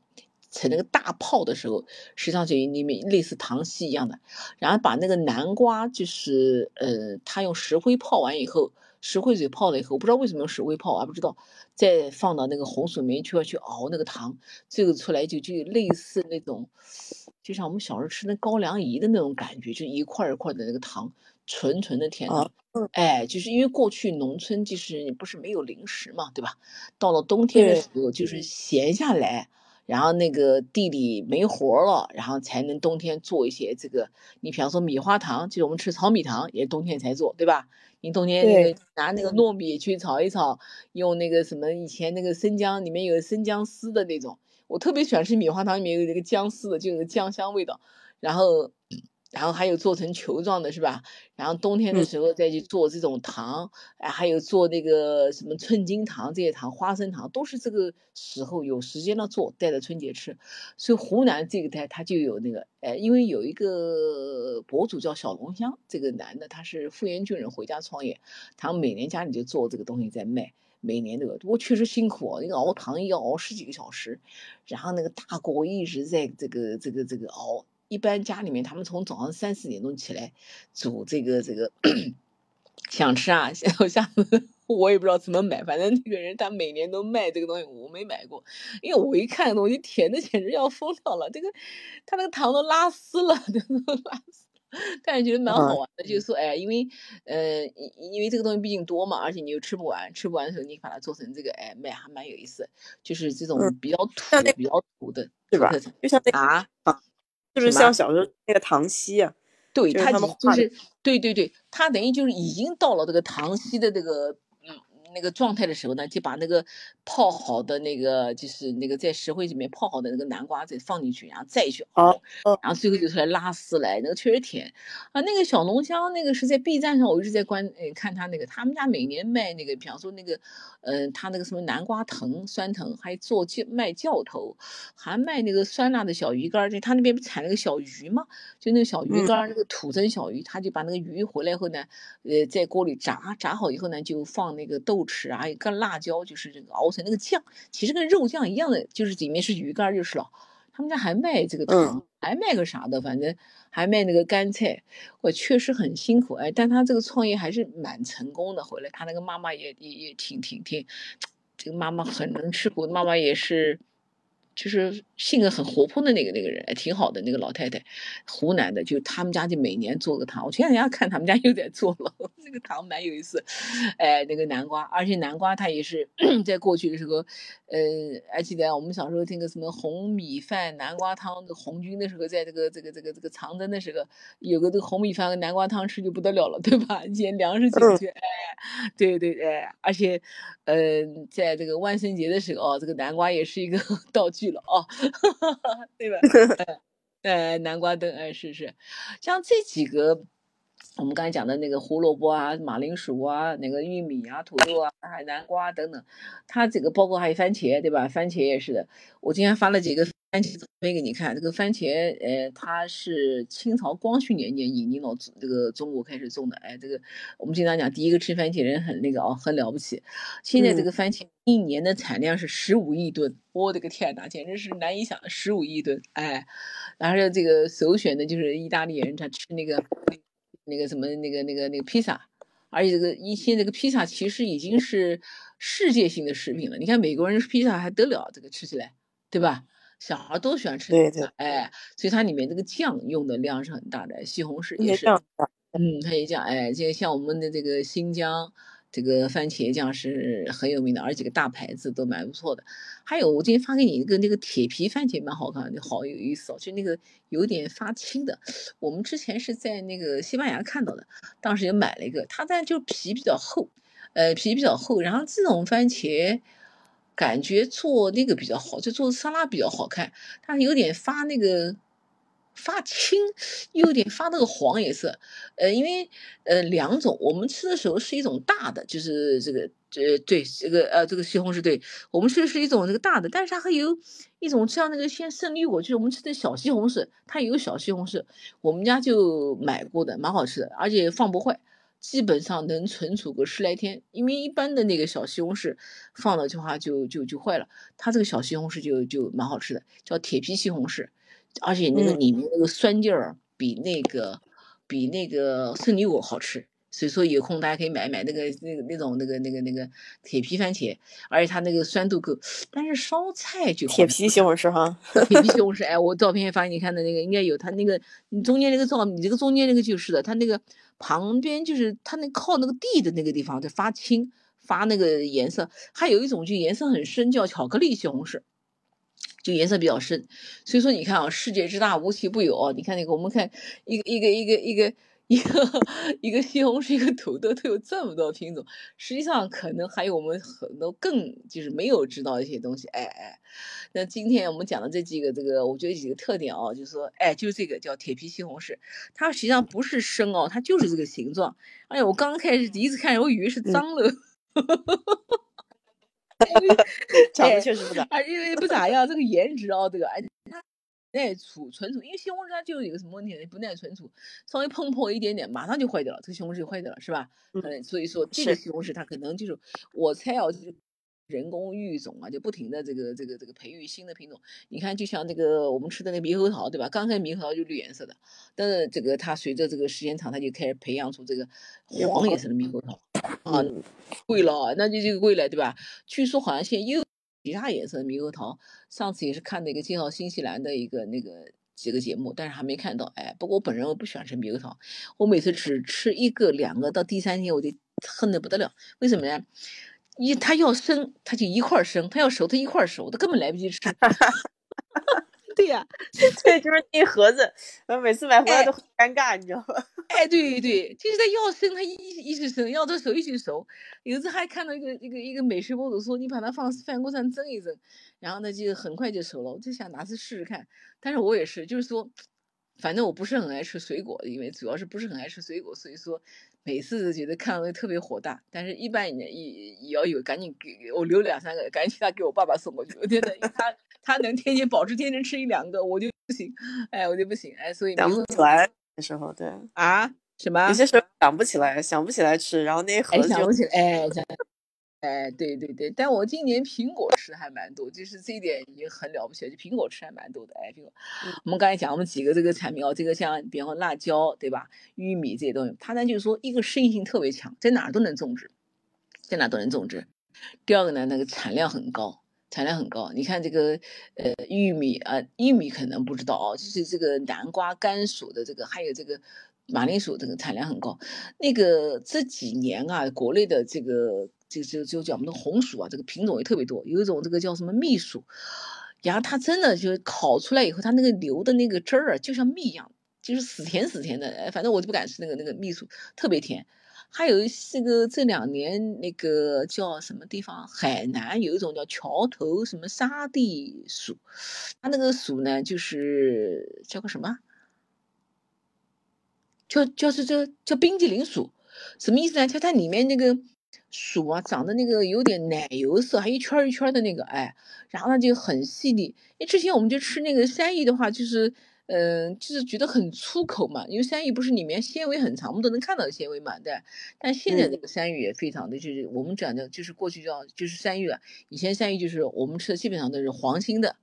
成那个大泡的时候，实际上就里面类似糖稀一样的，然后把那个南瓜，就是呃，他用石灰泡完以后，石灰水泡了以后，我不知道为什么用石灰泡，我还不知道，再放到那个红薯里去要去熬那个糖，最后出来就就类似那种，就像我们小时候吃那高粱饴的那种感觉，就一块一块的那个糖，纯纯的甜糖。哎，就是因为过去农村就是不是没有零食嘛，对吧？到了冬天的时候就是闲下来。然后那个地里没活了，然后才能冬天做一些这个。你比方说米花糖，就是我们吃炒米糖，也是冬天才做，对吧？你冬天那个拿那个糯米去炒一炒，用那个什么以前那个生姜里面有生姜丝的那种，我特别喜欢吃米花糖里面有那个姜丝的，就有姜香味道。然后。然后还有做成球状的，是吧？然后冬天的时候再去做这种糖，哎，还有做那个什么寸金糖这些糖，花生糖都是这个时候有时间了做，带着春节吃。所以湖南这个台他就有那个，哎，因为有一个博主叫小龙香，这个男的他是富源军人回家创业，他每年家里就做这个东西在卖，每年这个不过确实辛苦哦，那个熬糖要熬十几个小时，然后那个大锅一直在这个这个这个熬。一般家里面，他们从早上三四点钟起来煮这个这个，想吃啊，我下次我也不知道怎么买，反正那个人他每年都卖这个东西，我没买过，因为我一看东西甜的简直要疯掉了，这个他那个糖都拉丝了，都拉丝，但是觉得蛮好玩的，就是说，哎，因为呃，因为这个东西毕竟多嘛，而且你又吃不完，吃不完的时候你把它做成这个，哎，卖还蛮有意思，就是这种比较土、比较土的，对吧？就像那啊。是不是像小时候那个糖稀啊？对，他就是对对对，他等于就是已经到了这个糖稀的这个。那个状态的时候呢，就把那个泡好的那个，就是那个在石灰里面泡好的那个南瓜再放进去，然后再去熬，然后最后就出来拉丝来，那个确实甜啊。那个小龙虾，那个是在 B 站上，我一直在观呃看他那个，他们家每年卖那个，比方说那个，嗯，他那个什么南瓜藤、酸藤，还做教卖教头，还卖那个酸辣的小鱼干，就他那边不产那个小鱼嘛，就那个小鱼干儿，那个土生小鱼，他就把那个鱼回来后呢，呃，在锅里炸，炸好以后呢，就放那个豆。豆豉啊，一个辣椒，就是这个熬成那个酱，其实跟肉酱一样的，就是里面是鱼干就是了。他们家还卖这个糖，还卖个啥的，反正还卖那个干菜。我确实很辛苦哎，但他这个创业还是蛮成功的。回来他那个妈妈也也也挺挺挺，这个妈妈很能吃苦，妈妈也是，就是性格很活泼的那个那个人，挺好的那个老太太，湖南的，就他们家就每年做个糖。我前两天看他们家又在做了，那个糖蛮有意思。哎，那个南瓜，而且南瓜它也是 在过去的时候，呃，还记得我们小时候听个什么红米饭南瓜汤，那红军的时候，在这个这个这个这个长征的时候，有个这个红米饭和南瓜汤吃就不得了了，对吧？捡粮食紧缺，哎，对对哎，而且，嗯，在这个万圣节的时候，哦，这个南瓜也是一个 道具了啊。对吧？呃，南瓜灯，哎，是是，像这几个，我们刚才讲的那个胡萝卜啊、马铃薯啊、那个玉米啊、土豆啊、还南瓜等等，它这个包括还有番茄，对吧？番茄也是的，我今天发了几个。番茄照片给你看，这个番茄，呃，它是清朝光绪年间引进到这个中国开始种的。哎，这个我们经常讲，第一个吃番茄人很那个哦，很了不起。现在这个番茄一年的产量是十五亿吨，我的个天哪，简直是难以想，十五亿吨。哎，然后这个首选的就是意大利人，他吃那个那个什么那个那个那个披萨，而且这个一些这个披萨其实已经是世界性的食品了。你看美国人吃披萨还得了，这个吃起来，对吧？小孩都喜欢吃，对对，哎，所以它里面这个酱用的量是很大的，西红柿也是，嗯，它也酱，哎，这个像我们的这个新疆这个番茄酱是很有名的，而且个大牌子都蛮不错的。还有我今天发给你一个那个铁皮番茄，蛮好看，就好有意思哦，就那个有点发青的。我们之前是在那个西班牙看到的，当时也买了一个，它但就皮比较厚，呃，皮比较厚，然后这种番茄。感觉做那个比较好，就做沙拉比较好看。它有点发那个发青，又有点发那个黄颜色。呃，因为呃两种，我们吃的时候是一种大的，就是这个呃对这个呃这个西红柿，对我们吃的是一种这个大的，但是它还有一种像那个像胜利果，就是我们吃的小西红柿，它有小西红柿，我们家就买过的，蛮好吃的，而且放不坏。基本上能存储个十来天，因为一般的那个小西红柿放了的话就就就坏了。它这个小西红柿就就蛮好吃的，叫铁皮西红柿，而且那个里面那个酸劲儿比那个比那个圣女果好吃。所以说有空大家可以买买那个那个那种那个那个那个铁皮番茄，而且它那个酸度够。但是烧菜就铁皮西红柿哈，铁皮西红 柿，哎，我照片发给你看的那个应该有，它那个你中间那个照，你这个中间那个就是的，它那个。旁边就是它那靠那个地的那个地方在发青，发那个颜色。还有一种就颜色很深，叫巧克力西红柿，就颜色比较深。所以说你看啊，世界之大无奇不有啊。你看那个，我们看一个一个一个一个。一个 一个西红柿，一个土豆，都有这么多品种。实际上，可能还有我们很多更就是没有知道一些东西。哎哎，那今天我们讲的这几个，这个我觉得几个特点哦，就是说，哎，就是这个叫铁皮西红柿，它实际上不是生哦，它就是这个形状。哎呀，我刚开始第一次看，我以为是脏了。长得确实不咋，啊，因为不咋样，这个颜值哦，这个哎。耐储存储，因为西红柿它就有一个什么问题呢？不耐存储，稍微碰破一点点，马上就坏掉了。这个西红柿就坏掉了，是吧？嗯，所以说这个西红柿它可能就是，我猜哦，就是人工育种啊，就不停的这个这个这个培育新的品种。你看，就像那个我们吃的那个猕猴桃，对吧？刚开始猕猴桃就绿颜色的，但是这个它随着这个时间长，它就开始培养出这个黄颜色的猕猴桃啊，贵了，那就这个贵了，对吧？据说好像现在又。其他颜色的猕猴桃，上次也是看那个介绍新西兰的一个那个几个节目，但是还没看到。哎，不过我本人我不喜欢吃猕猴桃，我每次只吃一个两个，到第三天我就恨得不得了。为什么呢？一它要生，它就一块生；它要熟，它一块熟，它根本来不及吃。对呀，对，就是那盒子，我每次买回来都很尴尬，你知道吗？哎，对对，就是他要生，他一一直生，要他熟一直熟。有一次还看到一个一个一个美食博主说，你把它放饭锅上蒸一蒸，然后呢就很快就熟了。我就想拿去试试看，但是我也是，就是说，反正我不是很爱吃水果，因为主要是不是很爱吃水果，所以说每次都觉得看到特别火大。但是一般也也也要有，赶紧给我留两三个，赶紧他给我爸爸送过去。我觉得他他能天天保持天天吃一两个，我就不行，哎，我就不行，哎，所以想不起来的时候，对啊，什么？有些时候想不起来，想不起来吃，然后那一盒想不起来，哎，哎，对对对，但我今年苹果吃的还蛮多，就是这一点已经很了不起了，就苹果吃还蛮多的，哎，苹果。我们刚才讲我们几个这个产品哦，这个像比方说辣椒，对吧？玉米这些东西，它呢就是说一个适应性特别强，在哪儿都能种植，在哪都能种植。第二个呢，那个产量很高。产量很高。你看这个呃玉米啊，玉米可能不知道哦，就是这个南瓜、甘薯的这个，还有这个马铃薯，这个产量很高。那个这几年啊，国内的这个这就就叫我们的红薯啊，这个品种也特别多，有一种这个叫什么蜜薯，然后它真的就烤出来以后，它那个流的那个汁儿啊，就像蜜一样，就是死甜死甜的。哎，反正我就不敢吃那个那个蜜薯，特别甜。还有这个这两年那个叫什么地方，海南有一种叫桥头什么沙地薯，它那个薯呢就是叫个什么，叫叫是这叫冰激凌薯，什么意思呢？它它里面那个薯啊长得那个有点奶油色，还一圈一圈的那个，哎，然后呢就很细腻。因为之前我们就吃那个山芋的话，就是。嗯，就是觉得很粗口嘛，因为山芋不是里面纤维很长，我们都能看到纤维嘛，对。但现在这个山芋也非常的，就是我们讲的，就是过去叫就是山芋了，以前山芋就是我们吃的基本上都是黄心的，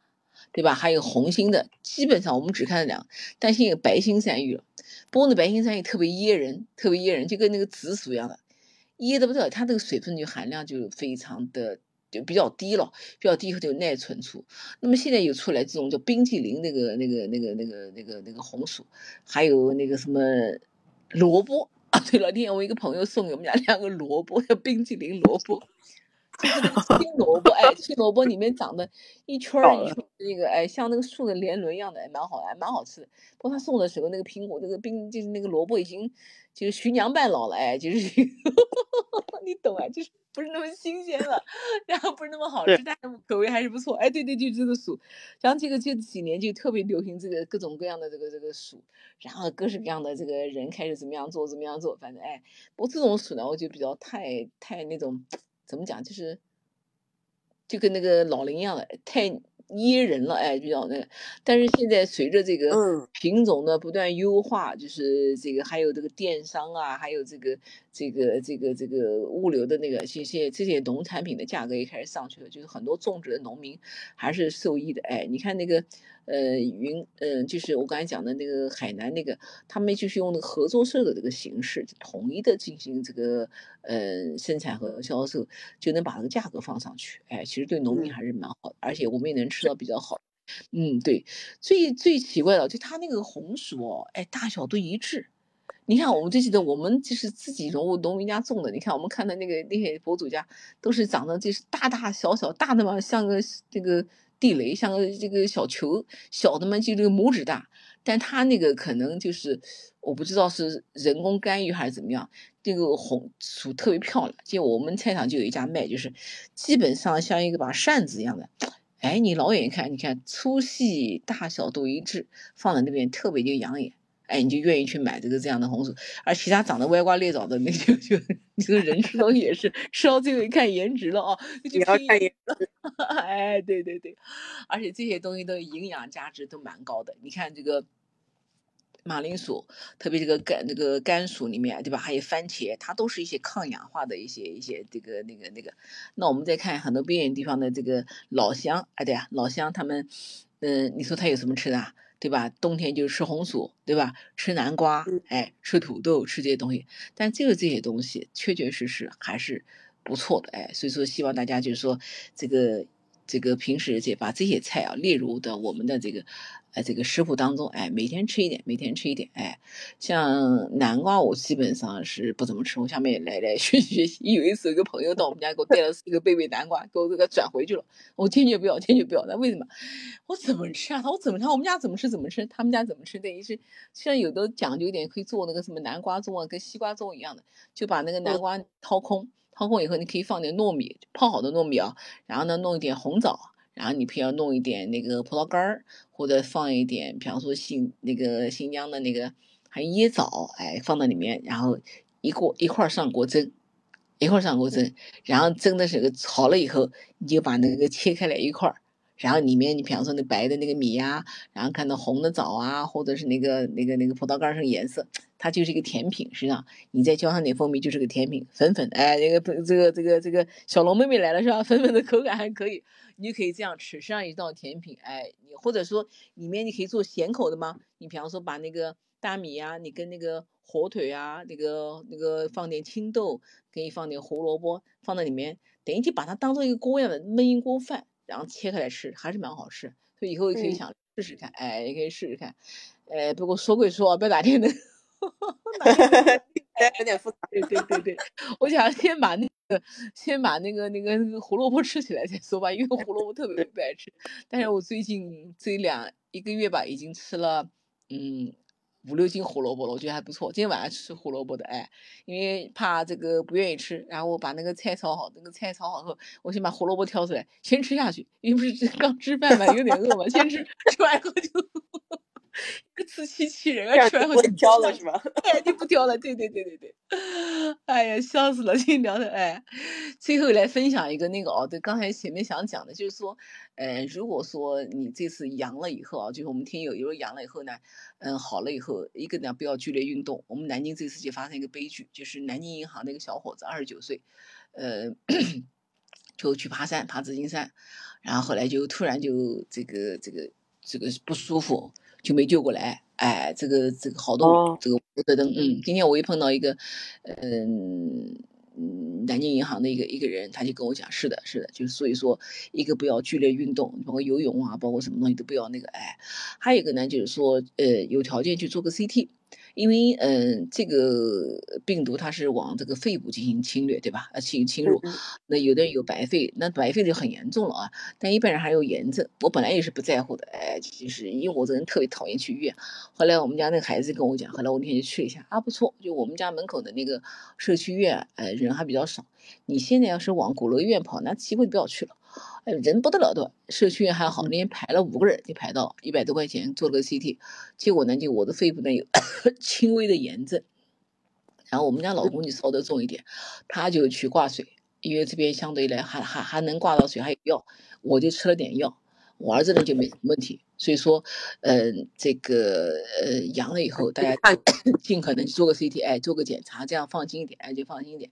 对吧？还有红心的，基本上我们只看两，但现在有白心山芋了。不过那白心山芋特别噎人，特别噎人，就跟那个紫薯一样的，噎的不得了，它这个水分就含量就非常的。就比较低了，比较低后就耐存储。那么现在又出来这种叫冰激凌那个那个那个那个那个那个红薯，还有那个什么萝卜啊。对了，那天我一个朋友送给我们家两个萝卜，叫冰激凌萝卜，青萝卜，哎，青萝卜里面长的一圈儿一圈那个，哎，像那个树的年轮一样的，哎，蛮好，哎，蛮好吃的。不过他送的时候，那个苹果那个冰就是那个萝卜已经就是徐娘半老了，哎，就是 你懂啊，就是。不是那么新鲜了，然后不是那么好吃，但是口味还是不错。哎，对对，就这个薯，像这个这几年就特别流行这个各种各样的这个这个薯，然后各式各样的这个人开始怎么样做怎么样做，反正哎，不过这种薯呢，我就比较太太那种怎么讲，就是就跟那个老林一样的太。噎人了，哎，比较那个。但是现在随着这个品种的不断优化，就是这个还有这个电商啊，还有这个这个这个这个物流的那个，这些这些农产品的价格也开始上去了，就是很多种植的农民还是受益的，哎，你看那个。呃，云，嗯，就是我刚才讲的那个海南那个，他们就是用那个合作社的这个形式，统一的进行这个呃生产和销售，就能把这个价格放上去。哎，其实对农民还是蛮好的，而且我们也能吃到比较好。嗯，对，最最奇怪的就他那个红薯哦，哎，大小都一致。你看，我们就记得我们就是自己农农民家种的。你看，我们看的那个那些博主家都是长得就是大大小小，大的嘛像个这个。地雷像个这个小球，小的嘛就这个拇指大，但它那个可能就是我不知道是人工干预还是怎么样，这个红薯特别漂亮。就我们菜场就有一家卖，就是基本上像一个把扇子一样的，哎，你老远一看，你看粗细大小都一致，放在那边特别就养眼。哎，你就愿意去买这个这样的红薯，而其他长得歪瓜裂枣的，那就就这个人吃东西也是吃到最后一看颜值了哦，就要看颜值。哎，对对对，而且这些东西的营养价值都蛮高的。你看这个马铃薯，特别这个甘这个甘薯里面，对吧？还有番茄，它都是一些抗氧化的一些一些这个那个那个。那我们再看很多边远地方的这个老乡，哎，对呀，老乡他们，嗯，你说他有什么吃的？对吧？冬天就吃红薯，对吧？吃南瓜，哎，吃土豆，吃这些东西。但这个这些东西确确实实还是不错的，哎，所以说希望大家就是说这个这个平时这把这些菜啊列入的我们的这个。哎，这个食谱当中，哎，每天吃一点，每天吃一点，哎，像南瓜，我基本上是不怎么吃。我下面来来学习学习。有一次，有个朋友到我们家给我带了四个贝贝南瓜，给我这个转回去了。我坚决不要，坚决不要。那为什么？我怎么吃啊？他我怎么吃？我们家怎么吃怎么吃？他们家怎么吃？等于是像有的讲究一点，可以做那个什么南瓜粥啊，跟西瓜粥一样的，就把那个南瓜掏空，掏空以后，你可以放点糯米，泡好的糯米啊，然后呢，弄一点红枣。然后你偏要弄一点那个葡萄干儿，或者放一点，比方说新那个新疆的那个还有椰枣，哎，放到里面，然后一锅一块儿上锅蒸，一块儿上锅蒸，然后蒸的时候好了以后，你就把那个切开来一块儿，然后里面你比方说那白的那个米呀，然后看到红的枣啊，或者是那个那个那个葡萄干上颜色，它就是一个甜品，实际上你再浇上点蜂蜜就是个甜品，粉粉的，哎，那个这个这个这个小龙妹妹来了是吧？粉粉的口感还可以。你就可以这样吃，上一道甜品，哎，你或者说里面你可以做咸口的吗？你比方说把那个大米呀，你跟那个火腿啊，那个那个放点青豆，可以放点胡萝卜放在里面，等于就把它当做一个锅一样的焖一锅饭，然后切开来吃，还是蛮好吃。所以以后也可以嗯想试试看，哎，也可以试试看。呃，不过说归说，不要哪天能，哪天能 有点复杂。对对对对，我想先把那个先把那个那个那个胡萝卜吃起来再说吧，因为胡萝卜特别 不爱吃。但是我最近这两一个月吧，已经吃了嗯五六斤胡萝卜了，我觉得还不错。今天晚上吃胡萝卜的，哎，因为怕这个不愿意吃，然后我把那个菜炒好，那个菜炒好后，我先把胡萝卜挑出来，先吃下去，因为不是 刚吃饭嘛，有点饿嘛，先吃，吃完以后就 自欺欺人啊，这样就吃完后就不挑了是吧？哎，就不挑了，对对对对对，哎呀，笑死了，今天聊的哎，最后来分享一个那个哦，对，刚才前面想讲的就是说，呃，如果说你这次阳了以后啊，就是我们听友有人阳了以后呢，嗯，好了以后，一个呢不要剧烈运动，我们南京这次就发生一个悲剧，就是南京银行那个小伙子，二十九岁，呃，就去爬山，爬紫金山，然后后来就突然就这个这个这个不舒服，就没救过来。哎，这个这个好多、哦这个嗯，今天我又碰到一个，嗯嗯，南京银行的一个一个人，他就跟我讲，是的，是的，就是所以说，一个不要剧烈运动，包括游泳啊，包括什么东西都不要那个，哎，还有一个呢，就是说，呃，有条件去做个 CT。因为嗯、呃，这个病毒它是往这个肺部进行侵略，对吧？呃，侵侵入，嗯那有的人有白肺，那白肺就很严重了啊。但一般人还有炎症，我本来也是不在乎的，哎，就是因为我这人特别讨厌去医院。后来我们家那个孩子跟我讲，后来我那天就去了一下，啊，不错，就我们家门口的那个社区医院，呃，人还比较少。你现在要是往鼓楼医院跑，那机会不要去了。哎，人不得了的，社区医院还好，那天排了五个人，就排到一百多块钱做了个 CT，结果呢，就我的肺部呢有 轻微的炎症，然后我们家老公就烧得重一点，他就去挂水，因为这边相对来还还还能挂到水，还有药，我就吃了点药，我儿子呢就没什么问题，所以说，嗯、这个呃阳了以后，大家看 尽可能做个 CT，哎，做个检查，这样放心一点，哎，就放心一点。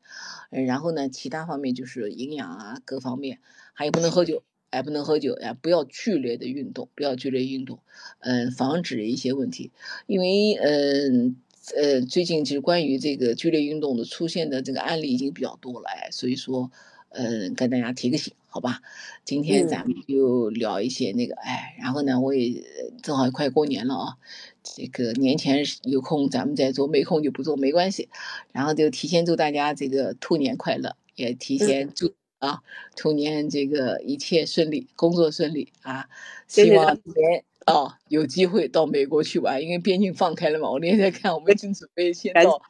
嗯，然后呢，其他方面就是营养啊，各方面，还有不能喝酒，哎，不能喝酒，哎，不要剧烈的运动，不要剧烈运动，嗯，防止一些问题，因为嗯。呃，最近就是关于这个剧烈运动的出现的这个案例已经比较多了，哎，所以说，嗯，跟大家提个醒，好吧？今天咱们就聊一些那个，哎，然后呢，我也正好快过年了啊，这个年前有空咱们再做，没空就不做，没关系。然后就提前祝大家这个兔年快乐，也提前祝啊兔年这个一切顺利，工作顺利啊！希望今年哦有机会到美国去玩，因为边境放开了嘛。我那天在看，我们已经准备先到。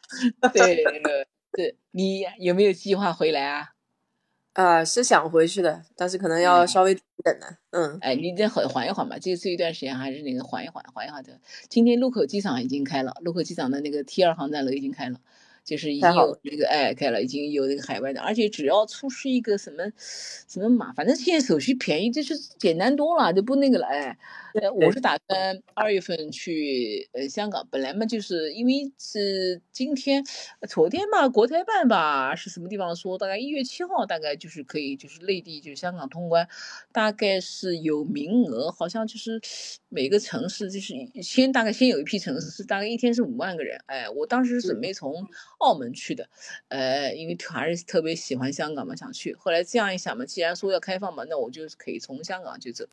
对，是你有没有计划回来啊？啊、是想回去的，但是可能要稍微等等呢。嗯，哎，你再缓缓一缓吧，这这一段时间还是那个缓一缓，缓一缓的。今天禄口机场已经开了，禄口机场的那个 T 二航站楼已经开了，就是已经有这个哎开了，已经有这个海外的，而且只要出示一个什么什么码，反正现在手续便宜，就是简单多了，就不那个了。哎，呃，我是。打算二月份去呃香港，本来嘛就是因为是今天呃昨天吧，国台办吧是什么地方说，大概一月七号大概就是可以就是内地就是香港通关，大概是有名额，好像就是每个城市就是先大概先有一批城市是大概一天是五万个人，哎，我当时是准备从澳门去的，呃，因为还是特别喜欢香港嘛，想去，后来这样一想嘛，既然说要开放嘛，那我就可以从香港就走，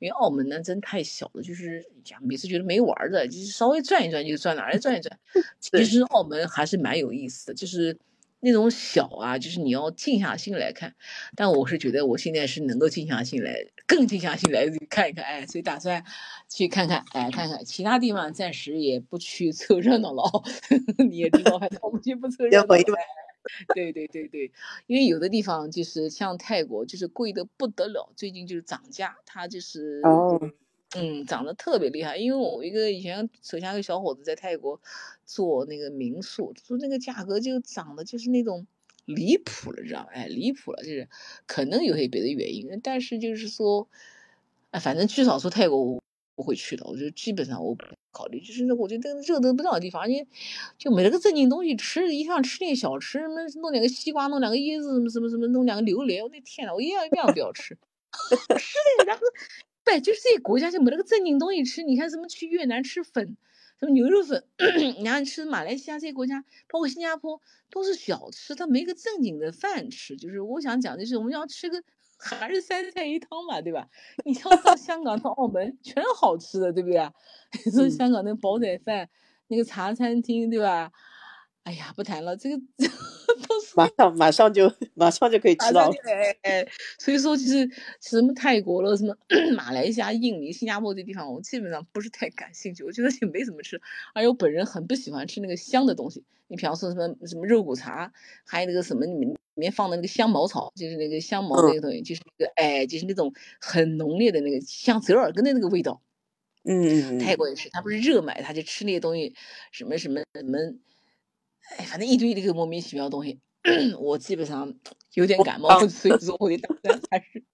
因为澳门呢真太小的，就是呀每次觉得没玩的，就是稍微转一转就转哪儿来转一转，其实澳门还是蛮有意思的，就是。那种小啊，就是你要静下心来看，但我是觉得我现在是能够静下心来，更静下心来看一看，哎，所以打算去看看，哎，看看其他地方暂时也不去凑热闹了哦。你也知道，反正我们就不凑热闹。对对对对，因为有的地方就是像泰国，就是贵的不得了，最近就是涨价，它就是哦，嗯，涨得特别厉害。因为我一个以前手下一个小伙子在泰国做那个民宿，说那个价格就涨的就是那种离谱了，知道吧？哎，离谱了，就是可能有些别的原因，但是就是说，哎，反正至少说泰国我不会去的，我就基本上我不考虑，就是我觉得热得不到的地方，而且就没那个正经东西吃，一想吃点小吃，什么弄两个西瓜，弄两个椰子，什么什么什么，弄两个榴莲，我的天呐，我一样一样不要吃，是的，然后。对，就是这些国家就没那个正经东西吃。你看什么去越南吃粉，什么牛肉粉，你看吃马来西亚这些国家，包括新加坡，都是小吃，它没个正经的饭吃。就是我想讲，的是我们要吃个 还是三菜一汤嘛，对吧？你像到香港到澳门，全好吃的，对不对？你说香港那煲仔饭，那个茶餐厅，对吧？哎呀，不谈了，这个 都是马上马上就马上就可以吃到了。哎哎，所以说其实什么泰国了，什么 马来西亚、印尼、新加坡这地方，我基本上不是太感兴趣，我觉得也没怎么吃。而且我本人很不喜欢吃那个香的东西。你比方说什么什么肉骨茶，还有那个什么里面里面放的那个香茅草，就是那个香茅那个东西，就是那个哎，就是那种很浓烈的那个像折耳根的那个味道。嗯，泰国也是，他不是热买，他就吃那些东西，什么什么什么。哎，反正一堆这个莫名其妙的东西，我基本上有点感冒，所以 说我就打算还是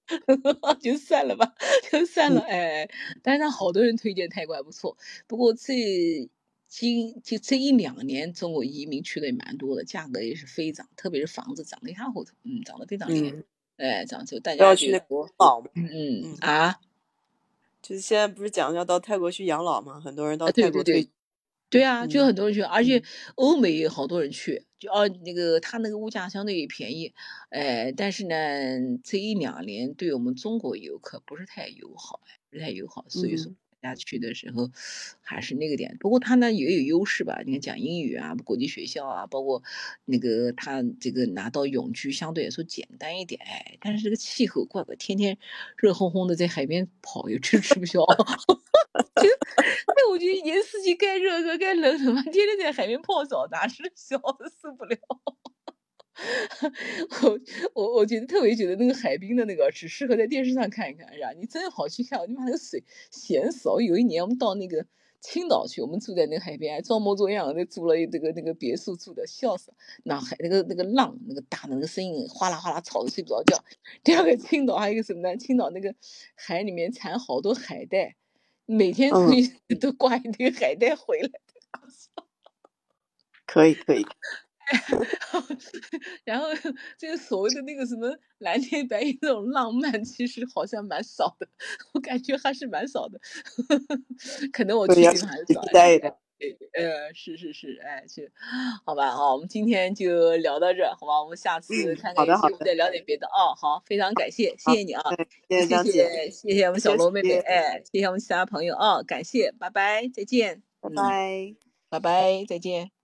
就算了吧，就算了。哎，但是他好多人推荐泰国还不错，不过这今就这一两年中国移民去的也蛮多的，价格也是飞涨，特别是房子涨得一塌糊涂，嗯，涨得非常厉害。哎，涨就大家要去那国老嘛，嗯嗯啊，就是现在不是讲要到泰国去养老嘛，很多人到泰国退。对啊，就很多人去，而且欧美也好多人去，就哦那个他那个物价相对也便宜，哎，但是呢，这一两年对我们中国游客不是太友好，不太友好，所以说大家去的时候还是那个点。不过他呢也有优势吧，你看讲英语啊，国际学校啊，包括那个他这个拿到永居相对来说简单一点，哎，但是这个气候怪怪，天天热烘烘的在海边跑，又吃吃不消。就，那我觉得一年四季该热和该冷什么，天天在海边泡澡，哪是小的受不了。我我我觉得特别觉得那个海滨的那个只适合在电视上看一看，是吧？你真好去看，你把那个水咸死。我有一年我们到那个青岛去，我们住在那个海边，装模作样的租了一这个那个别墅住的，笑死。那海那个那个浪那个大的那个声音哗啦哗啦吵得睡不着觉。第二个青岛还有一个什么呢？青岛那个海里面产好多海带。每天出去 都挂一堆海带回来，可以可以。然后这个所谓的那个什么蓝天白云那种浪漫，其实好像蛮少的，我感觉还是蛮少的。可能我去的还是少。呃，是是是，哎，去，好吧，好，我们今天就聊到这，好吧，我们下次看看有机会再聊点别的哦。好，非常感谢，谢谢你啊，谢谢谢谢我们小罗妹妹，哎，谢谢我们其他朋友啊，感谢，拜拜，再见，拜拜，拜拜，再见。